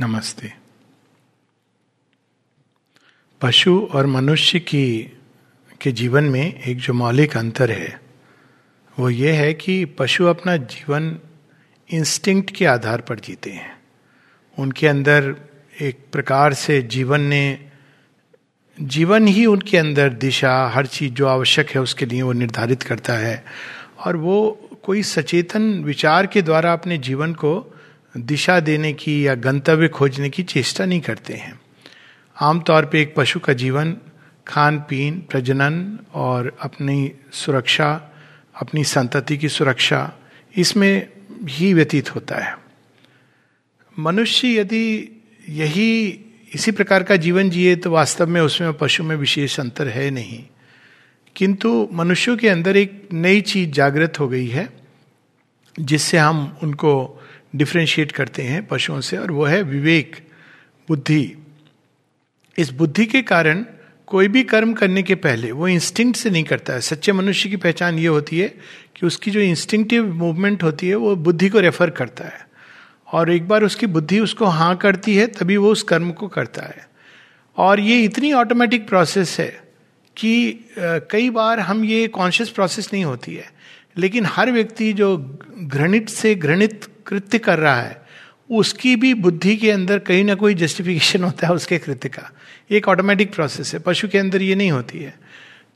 नमस्ते। पशु और मनुष्य की, के जीवन में एक जो मौलिक अंतर है, वो ये है कि पशु अपना जीवन इंस्टिंक्ट के आधार पर जीते हैं। उनके अंदर एक प्रकार से जीवन ने, जीवन ही उनके अंदर दिशा, हर चीज़ जो आवश्यक है उसके लिए वो निर्धारित करता है। और वो कोई सचेतन विचार के द्वारा अपने जीवन को दिशा देने की या गंतव्य खोजने की चेष्टा नहीं करते हैं। आमतौर पे एक पशु का जीवन खान पीन प्रजनन और अपनी सुरक्षा, अपनी संतति की सुरक्षा, इसमें ही व्यतीत होता है। मनुष्य यदि यही इसी प्रकार का जीवन जिए तो वास्तव में उसमें पशु में विशेष अंतर है नहीं। किंतु मनुष्यों के अंदर एक नई चीज़ जागृत हो गई है, जिससे हम उनको डिफ्रेंशिएट करते हैं पशुओं से, और वो है विवेक, बुद्धि। इस बुद्धि के कारण कोई भी कर्म करने के पहले वो इंस्टिंक्ट से नहीं करता है। सच्चे मनुष्य की पहचान ये होती है कि उसकी जो इंस्टिंक्टिव मूवमेंट होती है, वो बुद्धि को रेफर करता है। और एक बार उसकी बुद्धि उसको हाँ करती है, तभी वो उस कर्म को करता है। और ये इतनी ऑटोमेटिक प्रोसेस है कि कई बार हम ये कॉन्शियस प्रोसेस नहीं होती है। लेकिन हर व्यक्ति जो घृणित से घृणित कृत्य कर रहा है, उसकी भी बुद्धि के अंदर कहीं ना कोई जस्टिफिकेशन होता है उसके कृत्य का। एक ऑटोमेटिक प्रोसेस है, पशु के अंदर ये नहीं होती है।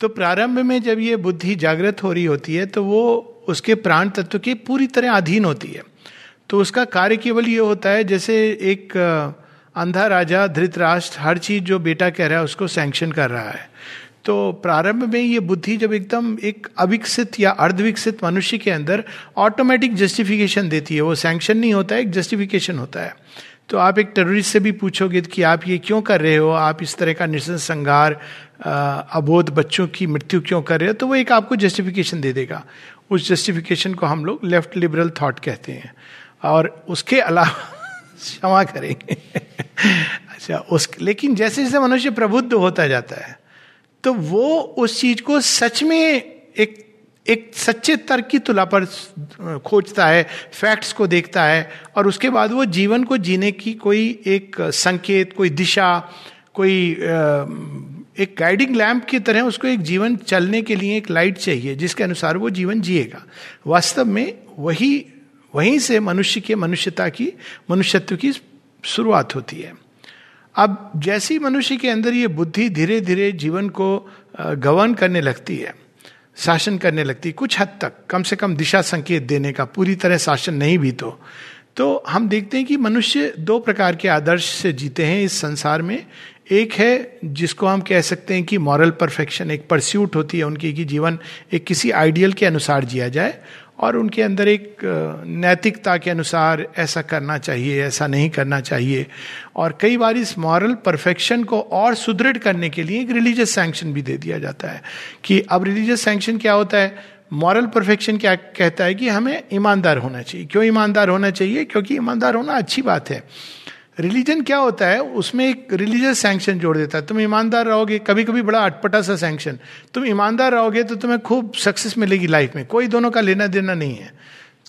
तो प्रारंभ में जब ये बुद्धि जागृत हो रही होती है तो वो उसके प्राण तत्व के पूरी तरह अधीन होती है। तो उसका कार्य केवल ये होता है, जैसे एक, अंधा राजा, धृतराष्ट्र, हर चीज़ जो बेटा कह रहा है, उसको सैंक्शन कर रहा है। तो प्रारंभ में ये बुद्धि जब एकदम एक अविकसित या अर्धविकसित मनुष्य के अंदर ऑटोमेटिक जस्टिफिकेशन देती है, वो सैंक्शन नहीं होता है एक जस्टिफिकेशन होता है। तो आप एक टेररिस्ट से भी पूछोगे कि आप ये क्यों कर रहे हो? आप इस तरह का निश्चित संघार अबोध बच्चों की मृत्यु क्यों कर रहे हो? तो वो एक आपको जस्टिफिकेशन दे देगा। उस जस्टिफिकेशन को हम लोग लेफ़्ट लिबरल थॉट कहते हैं। और उसके अलावा क्षमा करेंगे। अच्छा उस, लेकिन जैसे जैसे मनुष्य प्रबुद्ध होता जाता है तो वो उस चीज़ को सच में एक एक सच्चे तर्क की तुला पर खोजता है फैक्ट्स को देखता है, और उसके बाद वो जीवन को जीने की कोई एक संकेत, कोई दिशा, कोई एक गाइडिंग लैंप की तरह उसको एक जीवन चलने के लिए एक लाइट चाहिए, जिसके अनुसार वो जीवन जिएगा। वास्तव में वही, वहीं से मनुष्य के मनुष्यता की, मनुष्यत्व की शुरुआत होती है। अब जैसी मनुष्य के अंदर ये बुद्धि धीरे धीरे जीवन को गवर्न करने लगती है, शासन करने लगती है, कुछ हद तक, कम से कम दिशा संकेत देने का, पूरी तरह शासन नहीं भी तो। तो हम देखते हैं कि मनुष्य दो प्रकार के आदर्श से जीते हैं इस संसार में। एक है जिसको हम कह सकते हैं कि मॉरल परफेक्शन एक परस्यूट होती है उनकी कि जीवन एक किसी आइडियल के अनुसार जिया जाए और उनके अंदर एक नैतिकता के अनुसार ऐसा करना चाहिए, ऐसा नहीं करना चाहिए। और कई बार इस मॉरल परफेक्शन को और सुदृढ़ करने के लिए एक रिलीजियस सैंक्शन भी दे दिया जाता है कि अब रिलीजियस सैंक्शन क्या होता है? मॉरल परफेक्शन क्या कहता है कि हमें ईमानदार होना चाहिए। क्यों ईमानदार होना चाहिए? क्योंकि ईमानदार होना अच्छी बात है। रिलीजन क्या होता है? उसमें एक रिलीजियस सैंक्शन जोड़ देता है। तुम ईमानदार रहोगे कभी कभी बड़ा अटपटा सा सैंक्शन तुम ईमानदार रहोगे तो तुम्हें खूब सक्सेस मिलेगी लाइफ में। कोई दोनों का लेना देना नहीं है।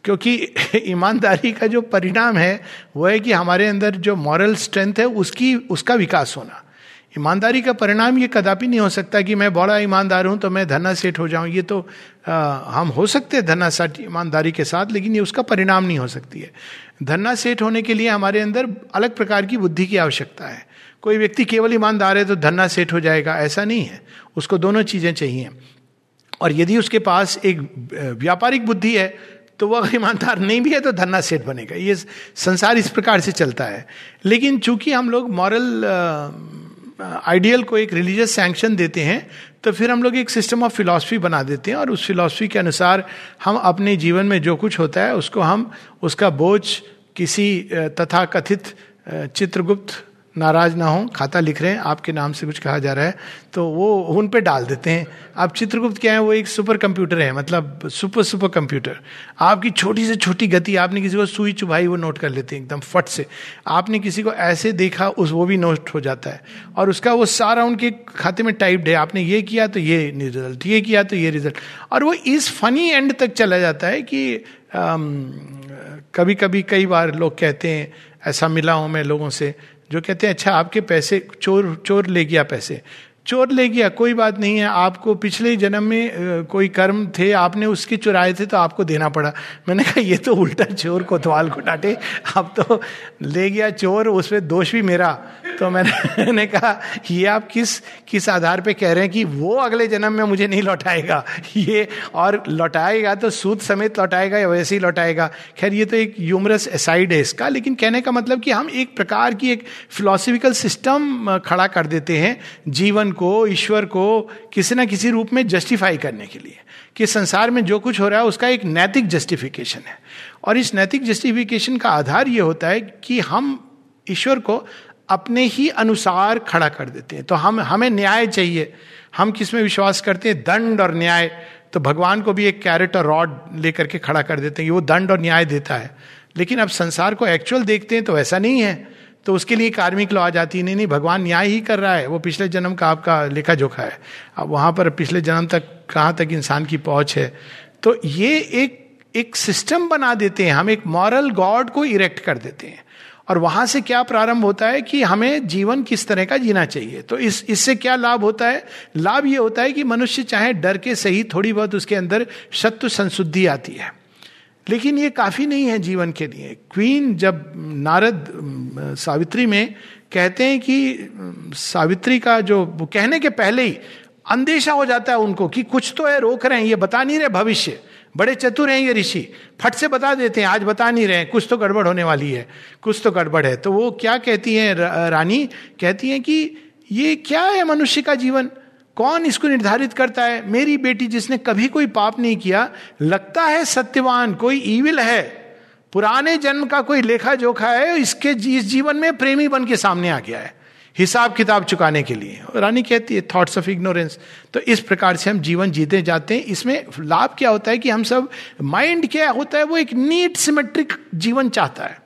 क्योंकि ईमानदारी का जो परिणाम है, वो है कि हमारे अंदर जो मॉरल स्ट्रेंथ है, उसकी, उसका विकास होना। ईमानदारी का परिणाम ये कदापि नहीं हो सकता कि मैं बड़ा ईमानदार हूँ तो मैं धना सेठ हो जाऊँ। ये तो आ, हम हो सकते हैं धना सेठ ईमानदारी के साथ लेकिन ये उसका परिणाम नहीं हो सकती है। धन्ना सेठ होने के लिए हमारे अंदर अलग प्रकार की बुद्धि की आवश्यकता है। कोई व्यक्ति केवल ईमानदार है तो धन्ना सेठ हो जाएगा ऐसा नहीं है। उसको दोनों चीज़ें चाहिए। और यदि उसके पास एक व्यापारिक बुद्धि है तो वह ईमानदार नहीं भी है तो धन्ना सेठ बनेगा। ये संसार इस प्रकार से चलता है। लेकिन चूँकि हम लोग मॉरल आइडियल को एक रिलीजियस सैंक्शन देते हैं तो फिर हम लोग एक सिस्टम ऑफ़ फिलॉसफी बना देते हैं और उस फिलॉसफी के अनुसार हम अपने जीवन में जो कुछ होता है, उसको हम, उसका बोझ किसी तथा कथित चित्रगुप्त नाराज़ ना हो खाता लिख रहे हैं आपके नाम से कुछ कहा जा रहा है तो वो उन पे डाल देते हैं। अब चित्रगुप्त क्या है वो एक सुपर कंप्यूटर है मतलब सुपर सुपर कंप्यूटर। आपकी छोटी से छोटी गति आपने किसी को सुई चुभाई वो नोट कर लेते हैं एकदम फट से। आपने किसी को ऐसे देखा उस वो भी नोट हो जाता है। और उसका वो सारा उनके खाते में टाइप्ड है आपने ये किया तो ये रिज़ल्ट ये किया तो ये रिज़ल्ट। और वो इस फनी एंड तक चला जाता है कि आम, कभी कभी कई बार लोग कहते हैं ऐसा मिला हूँ मैं लोगों से जो कहते हैं अच्छा आपके पैसे, चोर चोर ले गया पैसे। चोर ले गया, कोई बात नहीं है। आपको पिछले जन्म में कोई कर्म थे, आपने उसके चुराए थे तो आपको देना पड़ा। मैंने कहा, ये तो उल्टा चोर कोतवाल को डांटे। आप तो ले गया चोर, उसमें दोष भी मेरा। तो मैंने, कहा ये आप किस किस आधार पे कह रहे हैं कि वो अगले जन्म में मुझे नहीं लौटाएगा? ये और लौटाएगा तो सूद समेत लौटाएगा या वैसे ही लौटाएगा? खैर ये तो एक यूमरस एसाइड है इसका लेकिन कहने का मतलब कि हम एक प्रकार की एक फिलोसफिकल सिस्टम खड़ा कर देते हैं जीवन को ईश्वर को किसी ना किसी रूप में जस्टिफाई करने के लिए कि संसार में जो कुछ हो रहा है उसका एक नैतिक जस्टिफिकेशन है। और इस नैतिक जस्टिफिकेशन का आधार ये होता है कि हम ईश्वर को अपने ही अनुसार खड़ा कर देते हैं। तो हम, हमें न्याय चाहिए। हम किसमें विश्वास करते हैं? दंड और न्याय। तो भगवान को भी एक कैरेट और रॉड लेकर के खड़ा कर देते हैं कि वो दंड और न्याय देता है। लेकिन अब संसार को एक्चुअल देखते हैं तो ऐसा नहीं है। तो उसके लिए कार्मिक लॉ आ जाती है, नहीं नहीं, भगवान न्याय ही कर रहा है। वो पिछले जन्म का आपका लेखा जोखा है। अब वहाँ पर पिछले जन्म तक, कहाँ तक इंसान की पहुँच है? तो ये एक एक सिस्टम बना देते हैं। हम एक मॉरल गॉड को इरेक्ट कर देते हैं। और वहाँ से क्या प्रारंभ होता है कि हमें जीवन किस तरह का जीना चाहिए? तो इस, इससे क्या लाभ होता है? लाभ ये होता है कि मनुष्य चाहे डर के सही थोड़ी बहुत उसके अंदर शत्रु संशुद्धि आती है। लेकिन ये काफ़ी नहीं है जीवन के लिए। क्वीन जब नारद सावित्री में कहते हैं कि सावित्री का जो कहने के पहले ही अंदेशा हो जाता है उनको कि कुछ तो है, रोक रहे हैं, ये बता नहीं रहे भविष्य। बड़े चतुर हैं ये ऋषि। फट से बता देते हैं, आज बता नहीं रहे कुछ तो गड़बड़ होने वाली है, कुछ तो गड़बड़ है। तो वो क्या कहती हैं रानी? कहती हैं कि ये क्या है मनुष्य का जीवन? कौन इसको निर्धारित करता है? मेरी बेटी जिसने कभी कोई पाप नहीं किया, लगता है सत्यवान, कोई ईविल है। पुराने जन्म का कोई लेखा जोखा है, इसके इस जीवन में प्रेमी बन के सामने आ गया है। हिसाब किताब चुकाने के लिए। रानी कहती है थॉट्स ऑफ़ इग्नोरेंस तो इस प्रकार से हम जीवन जीते जाते हैं। इसमें लाभ क्या होता है कि हम सब माइंड क्या होता है, वो एक नीट सिमेट्रिक जीवन चाहता है।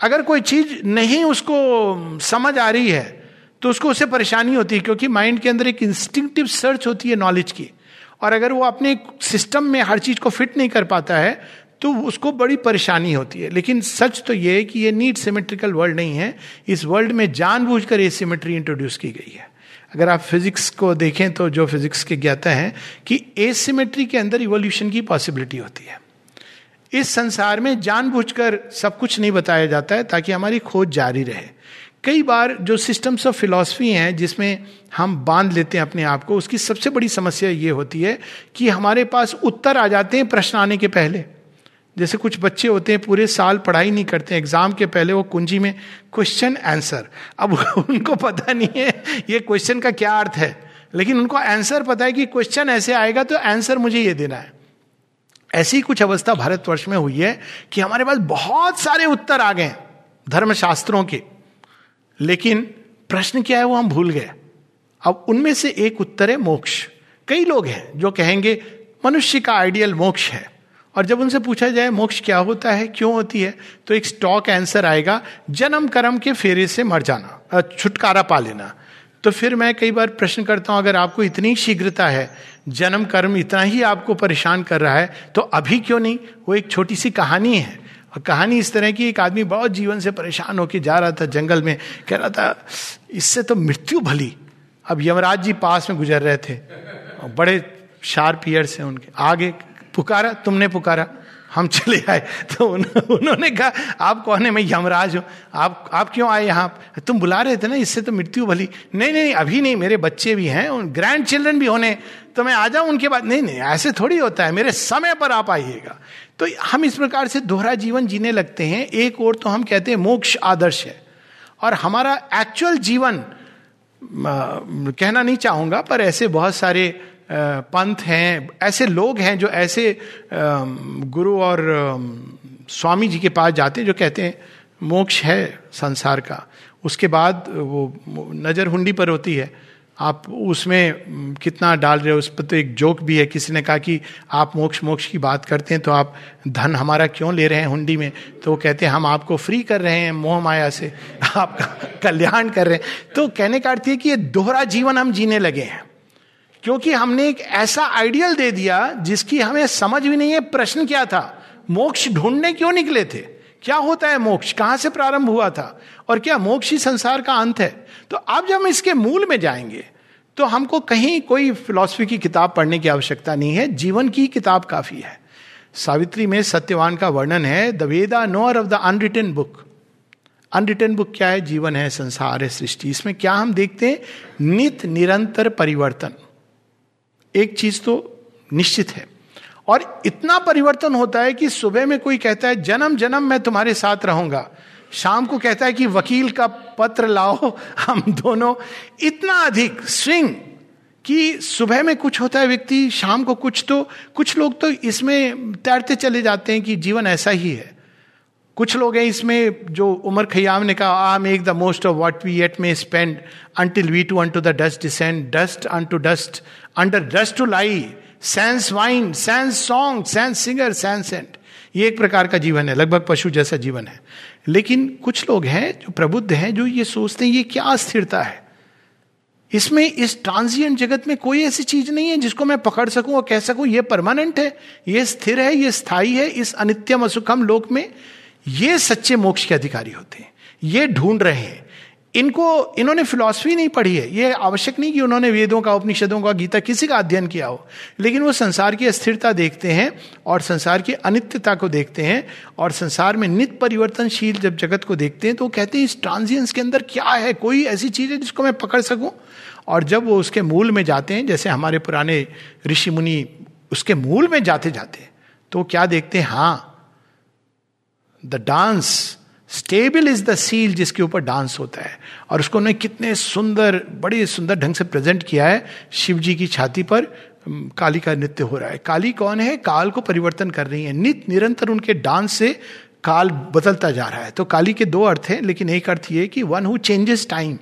अगर कोई चीज़ नहीं उसको समझ आ रही है तो उसको उससे परेशानी होती है, क्योंकि माइंड के अंदर एक इंस्टिंक्टिव सर्च होती है नॉलेज की। और अगर वो अपने सिस्टम में हर चीज़ को फिट नहीं कर पाता है तो उसको बड़ी परेशानी होती है। लेकिन सच तो ये है कि ये नीट सिमेट्रिकल वर्ल्ड नहीं है। इस वर्ल्ड में जानबूझकर ये सिमेट्री इंट्रोड्यूस की गई है। अगर आप फिजिक्स को देखें तो जो फिजिक्स के ज्ञाता हैं कि एसिमेट्री के अंदर इवोल्यूशन की पॉसिबिलिटी होती है। इस संसार में जानबूझकर सब कुछ नहीं बताया जाता है ताकि हमारी खोज जारी रहे। कई बार जो सिस्टम्स ऑफ़ फिलॉसफी हैं जिसमें हम बाँध लेते हैं अपने आप को, उसकी सबसे बड़ी समस्या ये होती है कि हमारे पास उत्तर आ जाते हैं प्रश्न आने के पहले। जैसे कुछ बच्चे होते हैं, पूरे साल पढ़ाई नहीं करते, एग्ज़ाम के पहले वो कुंजी में क्वेश्चन आंसर अब उनको पता नहीं है, ये क्वेश्चन का क्या अर्थ है। लेकिन उनको आंसर पता है कि क्वेश्चन ऐसे आएगा तो आंसर मुझे ये देना है। ऐसी कुछ अवस्था भारतवर्ष में हुई है कि हमारे पास बहुत सारे उत्तर आ गए धर्मशास्त्रों के। लेकिन प्रश्न क्या है, वो हम भूल गए। अब उनमें से एक उत्तर है मोक्ष। कई लोग हैं जो कहेंगे, मनुष्य का आइडियल मोक्ष है। और जब उनसे पूछा जाए, मोक्ष क्या होता है? क्यों होती है? तो एक स्टॉक आंसर आएगा, जन्म कर्म के फेरे से मर जाना छुटकारा पा लेना। तो फिर मैं कई बार प्रश्न करता हूँ, अगर आपको इतनी शीघ्रता है, जन्म कर्म इतना ही आपको परेशान कर रहा है तो अभी क्यों नहीं? वो एक छोटी सी कहानी है। और कहानी इस तरह की, एक आदमी बहुत जीवन से परेशान होकर जा रहा था जंगल में, कह रहा था, इससे तो मृत्यु भली। अब यमराज जी पास में गुजर रहे थे बड़े शार्प हैं उनके, आगे पुकारा तुमने पुकारा। हम चले आए। तो उन, उन्होंने कहा आप कौन है? मैं यमराज हूँ। आप आप क्यों आए यहाँ? तुम बुला रहे थे ना इससे तो मृत्यु भली। नहीं नहीं अभी नहीं मेरे बच्चे भी हैं उन ग्रैंड चिल्ड्रन भी होने। तो मैं आ जाऊँ उनके बाद? नहीं नहीं ऐसे थोड़ी होता है मेरे समय पर आप आइएगा। तो हम इस प्रकार से दोहरा जीवन जीने लगते हैं। एक और तो हम कहते हैं मोक्ष आदर्श है। और हमारा एक्चुअल जीवन कहना नहीं चाहूँगा पर ऐसे बहुत सारे पंथ हैं, ऐसे लोग हैं जो ऐसे गुरु और स्वामी जी के पास जाते हैं जो कहते हैं, मोक्ष है संसार का। उसके बाद वो नज़र हुंडी पर होती है। आप उसमें कितना डाल रहे हो, उस पर तो एक जोक भी है। किसी ने कहा कि आप मोक्ष मोक्ष की बात करते हैं तो आप धन हमारा क्यों ले रहे हैं हुंडी में? तो वो कहते हैं, हम आपको फ्री कर रहे हैं मोह माया से। आपका कल्याण कर रहे हैं। तो कहने का अर्थ है कि ये दोहरा जीवन हम जीने लगे हैं। क्योंकि हमने एक ऐसा आइडियल दे दिया जिसकी हमें समझ भी नहीं है, प्रश्न क्या था? मोक्ष ढूँढने क्यों निकले थे? क्या होता है मोक्ष? कहाँ से प्रारंभ हुआ था? और क्या मोक्ष ही संसार का अंत है? तो अब जब हम इसके मूल में जाएँगे तो हमको कहीं कोई फिलॉसफी की किताब पढ़ने की आवश्यकता नहीं है। जीवन की किताब काफ़ी है। सावित्री में सत्यवान का वर्णन है, the Veda knower of the unwritten book. Unwritten book क्या है? जीवन है, संसार है, सृष्टि। इसमें क्या हम देखते हैं? नित निरंतर परिवर्तन। एक चीज़ तो निश्चित है। और इतना परिवर्तन होता है कि सुबह में कोई कहता है, जन्म जन्म, मैं तुम्हारे साथ रहूँगा। शाम को कहता है कि, वकील का पत्र लाओ, हम दोनों। इतना अधिक स्विंग कि सुबह में कुछ होता है व्यक्ति, शाम को कुछ तो कुछ लोग तो इसमें तैरते चले जाते हैं कि जीवन ऐसा ही है। कुछ लोग हैं इसमें जो उमर खयाम ने कहा आ make the most of what we at may spend until we too into the dust descend dust into dust under dust to lie sans wine sans song sans singer sans sent ये एक प्रकार का जीवन है, लगभग पशु जैसा जीवन है। लेकिन कुछ लोग हैं जो प्रबुद्ध हैं, जो ये सोचते हैं, ये क्या स्थिरता है? इसमें, इस ट्रांजिएंट जगत में कोई ऐसी चीज़ नहीं है जिसको मैं पकड़ सकूँ और कह सकूँ, ये परमानेंट है, ये स्थिर है, ये स्थायी है, इस अनित्यम असुखम लोक में ये सच्चे मोक्ष के अधिकारी होते हैं। ये ढूंढ रहे हैं। इनको, इन्होंने फिलॉसफी नहीं पढ़ी है। ये आवश्यक नहीं कि उन्होंने वेदों का, उपनिषदों का, गीता किसी का अध्ययन किया हो। लेकिन वो संसार की अस्थिरता देखते हैं और संसार की अनित्यता को देखते हैं और संसार में नित्य परिवर्तनशील जब जगत को देखते हैं तो वो कहते हैं, इस ट्रांजियंस के अंदर क्या है? कोई ऐसी चीज़ है जिसको मैं पकड़ सकूँ? और जब वो उसके मूल में जाते हैं, जैसे हमारे पुराने ऋषि मुनि उसके मूल में जाते जाते तो क्या देखते हैं? हाँ the dance stable is the seal जिसके ऊपर डांस होता है। और उसको उन्होंने कितने सुंदर, बड़े सुंदर ढंग से प्रेजेंट किया है शिव जी की छाती पर काली का नृत्य हो रहा है। काली कौन है? काल को परिवर्तन कर रही है। नित, निरंतर उनके डांस से काल बदलता जा रहा है। तो काली के दो अर्थ हैं, लेकिन एक अर्थ ये कि वन हु चेंजेस टाइम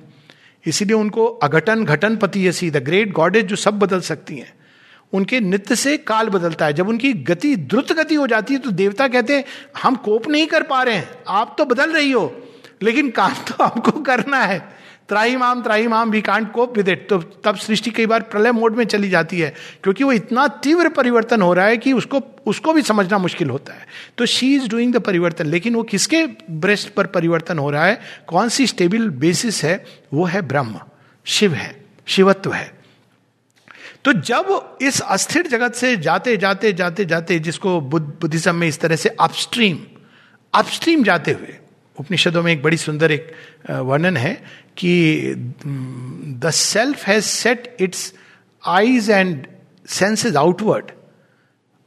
इसीलिए उनको अघटन घटन पति यसी द ग्रेट गॉडेज जो सब बदल सकती हैं। उनके नित्य से काल बदलता है। जब उनकी गति द्रुत गति हो जाती है तो देवता कहते हैं, हम कोप नहीं कर पा रहे हैं, आप तो बदल रही हो, लेकिन काम तो हमको करना है। त्राही माम त्राही माम we can't cope with it तो तब सृष्टि कई बार प्रलय मोड में चली जाती है, क्योंकि वो इतना तीव्र परिवर्तन हो रहा है कि उसको उसको भी समझना मुश्किल होता है। तो शी इज़ डूइंग द परिवर्तन, लेकिन वो किसके ब्रेस्ट पर परिवर्तन हो रहा है? कौन सी स्टेबल बेसिस है? वो है ब्रह्म। शिव है, शिवत्व है। तो जब इस अस्थिर जगत से जाते जाते जाते जाते, जिसको बुद्धिज्म में इस तरह से अपस्ट्रीम अपस्ट्रीम जाते हुए, उपनिषदों में एक बड़ी सुंदर एक वर्णन है कि the self has set its eyes and senses outward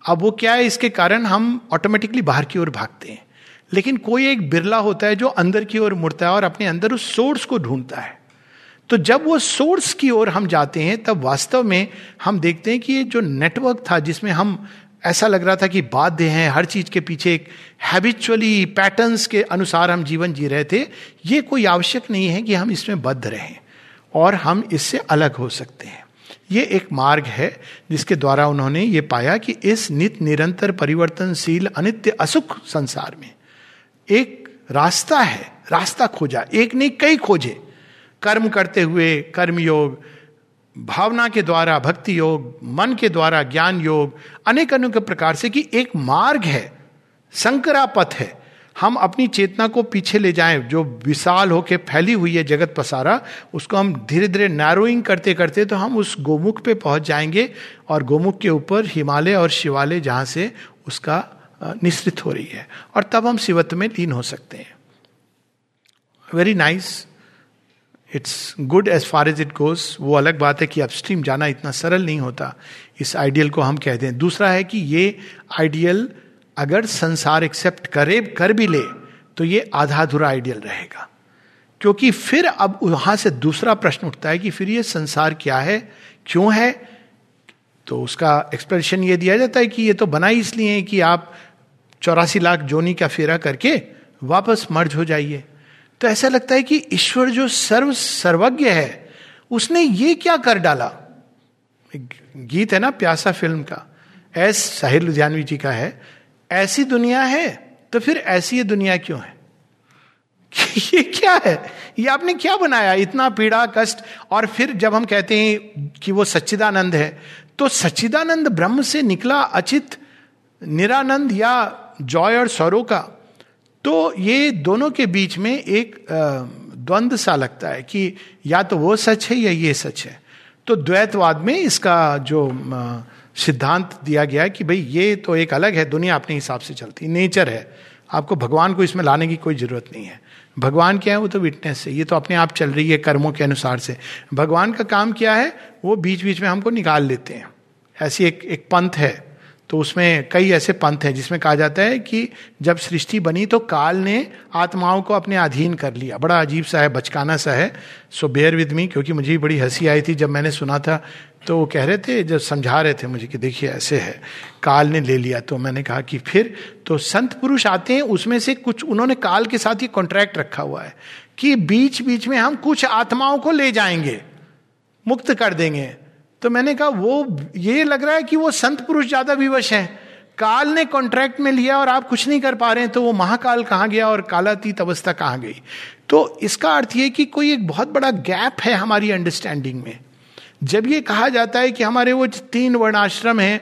अब वो क्या है? इसके कारण हम ऑटोमेटिकली बाहर की ओर भागते हैं। लेकिन कोई एक बिरला होता है जो अंदर की ओर मुड़ता है और अपने अंदर उस सोर्स को ढूंढता है। तो जब वो सोर्स की ओर हम जाते हैं, तब वास्तव में हम देखते हैं कि ये जो नेटवर्क था, जिसमें हम, ऐसा लग रहा था कि बाध्य हैं, हर चीज़ के पीछे एक हैबिचुअली पैटर्न्स के अनुसार हम जीवन जी रहे थे, ये कोई आवश्यक नहीं है कि हम इसमें बद्ध रहें और हम इससे अलग हो सकते हैं। ये एक मार्ग है जिसके द्वारा उन्होंने ये पाया कि इस नित निरंतर परिवर्तनशील अनित्य असुख संसार में एक रास्ता है, रास्ता खोजा, एक नहीं, कई खोजे। कर्म करते हुए कर्म योग भावना के द्वारा भक्ति योग मन के द्वारा ज्ञान योग अनेक अनेक प्रकार से कि एक मार्ग है संकरा पथ है। हम अपनी चेतना को पीछे ले जाएँ, जो विशाल होके फैली हुई है जगत पसारा, उसको हम धीरे धीरे नैरोइंग करते करते तो हम उस गोमुख पे पहुँच जाएँगे और गोमुख के ऊपर हिमालय और शिवालय जहाँ से उसका निश्चित हो रही है। और तब हम शिवत्व में लीन हो सकते हैं। Very nice nice. It's good as far as it goes वो अलग बात है कि अपस्ट्रीम जाना इतना सरल नहीं होता। इस आइडियल को हम कहते हैं। दूसरा है कि ये आइडियल अगर संसार एक्सेप्ट करे, कर भी ले तो ये आधा अधूरा आइडियल रहेगा। क्योंकि फिर अब वहाँ से दूसरा प्रश्न उठता है कि फिर ये संसार क्या है, क्यों है? तो उसका एक्सप्रेशन ये दिया जाता है कि ये तो बना इसलिए है कि आप चौरासी लाख जोनी का फेरा करके वापस मर्ज हो जाइए। तो ऐसा लगता है कि ईश्वर जो सर्व, सर्वज्ञ है, उसने ये क्या कर डाला? गीत है ना, प्यासा फ़िल्म का। एस साहिर लुधियानवी जी का है, ऐसी दुनिया है तो फिर ऐसी ये दुनिया क्यों है? ये क्या है? ये आपने क्या बनाया? इतना पीड़ा, कष्ट, और फिर जब हम कहते हैं कि वो सच्चिदानंद है तो सच्चिदानंद ब्रह्म से निकला अचित निरानंद या जॉय और सौरों का। तो ये दोनों के बीच में एक द्वंद्व सा लगता है कि या तो वो सच है या ये सच है। तो द्वैतवाद में इसका जो सिद्धांत दिया गया है कि भाई ये तो एक अलग है, दुनिया अपने हिसाब से चलती, नेचर है। आपको भगवान को इसमें लाने की कोई ज़रूरत नहीं है। भगवान क्या है? वो तो विटनेस है। ये तो अपने आप चल रही है कर्मों के अनुसार से। भगवान का काम क्या है? वो बीच बीच में हमको निकाल लेते हैं। ऐसी एक एक पंथ है। तो उसमें कई ऐसे पंथ हैं जिसमें कहा जाता है कि जब सृष्टि बनी तो काल ने आत्माओं को अपने अधीन कर लिया। बड़ा अजीब सा है, बचकाना सा है। सो बेयर विद मी क्योंकि मुझे बड़ी हँसी आई थी जब मैंने सुना था। तो वो कह रहे थे, जब समझा रहे थे मुझे कि देखिए ऐसे है, काल ने ले लिया। तो मैंने कहा कि फिर तो संत पुरुष आते हैं, उसमें से कुछ, उन्होंने काल के साथ ये कॉन्ट्रैक्ट रखा हुआ है कि बीच बीच में हम कुछ आत्माओं को ले जाएँगे, मुक्त कर देंगे। तो मैंने कहा, वो, ये लग रहा है कि वो संत पुरुष ज़्यादा विवश है। काल ने कॉन्ट्रैक्ट में लिया और आप कुछ नहीं कर पा रहे हैं तो वो महाकाल कहाँ गया और कालातीत अवस्था कहाँ गई? तो इसका अर्थ ये कि कोई एक बहुत बड़ा गैप है हमारी अंडरस्टैंडिंग में। जब ये कहा जाता है कि हमारे वो तीन वर्णाश्रम है,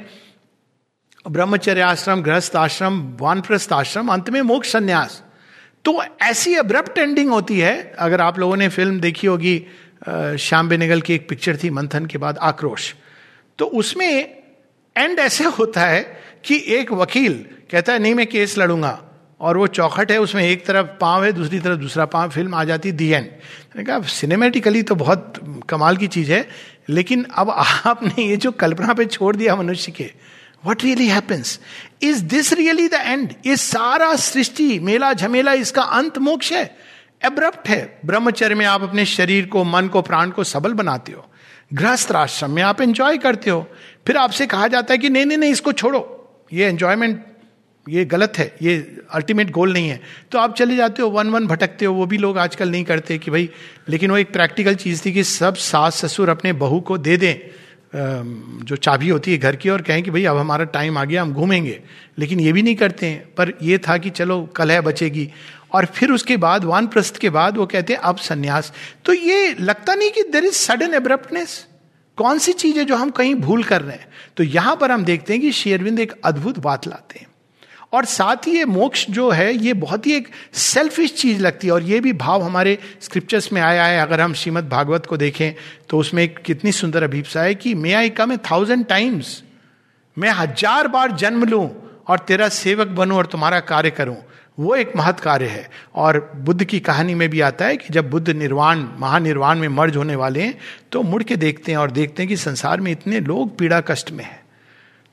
ब्रह्मचर्य आश्रम, गृहस्थ आश्रम, वानप्रस्थ आश्रम, अंत में मोक्ष संन्यास तो ऐसी अब्रप्ट एंडिंग होती है। अगर आप लोगों ने फ़िल्म देखी होगी श्याम बेनेगल की एक पिक्चर थी, मंथन के बाद आक्रोश। तो उसमें एंड ऐसे होता है कि एक वकील कहता है, नहीं, मैं केस लड़ूँगा। और वो चौखट है, उसमें एक तरफ़ पाँव है, दूसरी तरफ़ दूसरा पाँव, फ़िल्म आ जाती दी एंड मैंने कहा सिनेमेटिकली तो बहुत कमाल की चीज़ है, लेकिन अब आपने ये जो कल्पना पे छोड़ दिया मनुष्य के what really happens is this really the end ये सारा सृष्टि, मेला झमेला, इसका अंत मोक्ष है। एब्रप्ट है। ब्रह्मचर्य में आप अपने शरीर को, मन को, प्राण को सबल बनाते हो। गृहस्थ आश्रम में आप एंजॉय करते हो। फिर आपसे कहा जाता है कि नहीं नहीं नहीं, इसको छोड़ो। ये एंजॉयमेंट ये गलत है। ये अल्टीमेट गोल नहीं है। तो आप चले जाते हो, वन वन भटकते हो। वो भी लोग आजकल नहीं करते कि भाई, लेकिन वो एक प्रैक्टिकल चीज़ थी कि सब सास ससुर अपने बहू को दे दें। जो चाबी होती है घर की और कहें कि भाई, अब हमारा टाइम आ गया, हम घूमेंगे। लेकिन ये भी नहीं करते हैं। पर ये था कि चलो, कलह बचेगी। और फिर उसके बाद वान प्रस्थ के बाद वो कहते हैं, अब संन्यास। तो ये लगता नहीं कि देर इज़ सडन एब्रप्टनेस कौन सी चीज़ है जो हम कहीं भूल कर रहे हैं? तो यहाँ पर हम देखते हैं कि शेरविंद एक अद्भुत बात लाते हैं। और साथ ही ये मोक्ष जो है, ये बहुत ही एक सेल्फिश चीज़ लगती है। और ये भी भाव हमारे स्क्रिप्चर्स में आया है। अगर हम श्रीमद भागवत को देखें तो उसमें एक कितनी सुंदर अभिप्सा है कि, मे आई कम ए थाउज़ेंड टाइम्स मैं हज़ार बार जन्म लूँ और तेरा सेवक बनूं और तुम्हारा कार्य करूँ। वो एक महत् कार्य है। और बुद्ध की कहानी में भी आता है कि जब बुद्ध निर्वाण महानिर्वाण में मर्ज होने वाले हैं तो मुड़ के देखते हैं और देखते हैं कि संसार में इतने लोग पीड़ा कष्ट में हैं।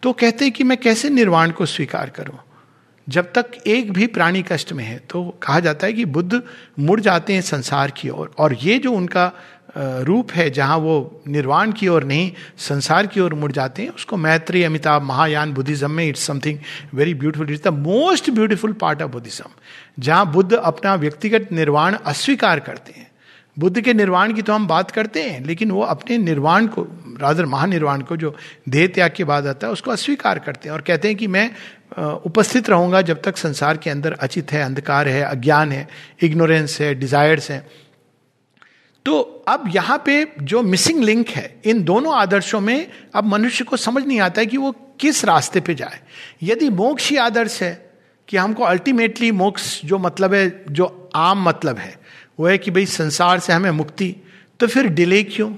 तो कहते हैं कि मैं कैसे निर्वाण को स्वीकार करूँ? जब तक एक भी प्राणी कष्ट में है तो कहा जाता है कि बुद्ध मुड़ जाते हैं संसार की ओर। और, और ये जो उनका रूप है जहाँ वो निर्वाण की ओर नहीं, संसार की ओर मुड़ जाते हैं, उसको मैत्री, अमिताभ, महायान, बुद्धिज्म में it's something very beautiful it's the most beautiful part of Buddhism जहाँ बुद्ध अपना व्यक्तिगत निर्वाण अस्वीकार करते हैं। बुद्ध के निर्वाण की तो हम बात करते हैं, लेकिन वो अपने निर्वाण को राजर महानिर्वाण को, जो देह त्याग के बाद आता है, उसको अस्वीकार करते हैं और कहते हैं कि मैं उपस्थित रहूँगा जब तक संसार के अंदर अचित है, अंधकार है, अज्ञान है इग्नोरेंस है डिजायर्स है। तो अब यहाँ पे जो मिसिंग लिंक है, इन दोनों आदर्शों में अब मनुष्य को समझ नहीं आता है कि वो किस रास्ते पे जाए। यदि मोक्ष ही आदर्श है कि हमको अल्टीमेटली मोक्ष जो मतलब है, जो आम मतलब है, वो है कि भाई संसार से हमें मुक्ति तो फिर डिले क्यों?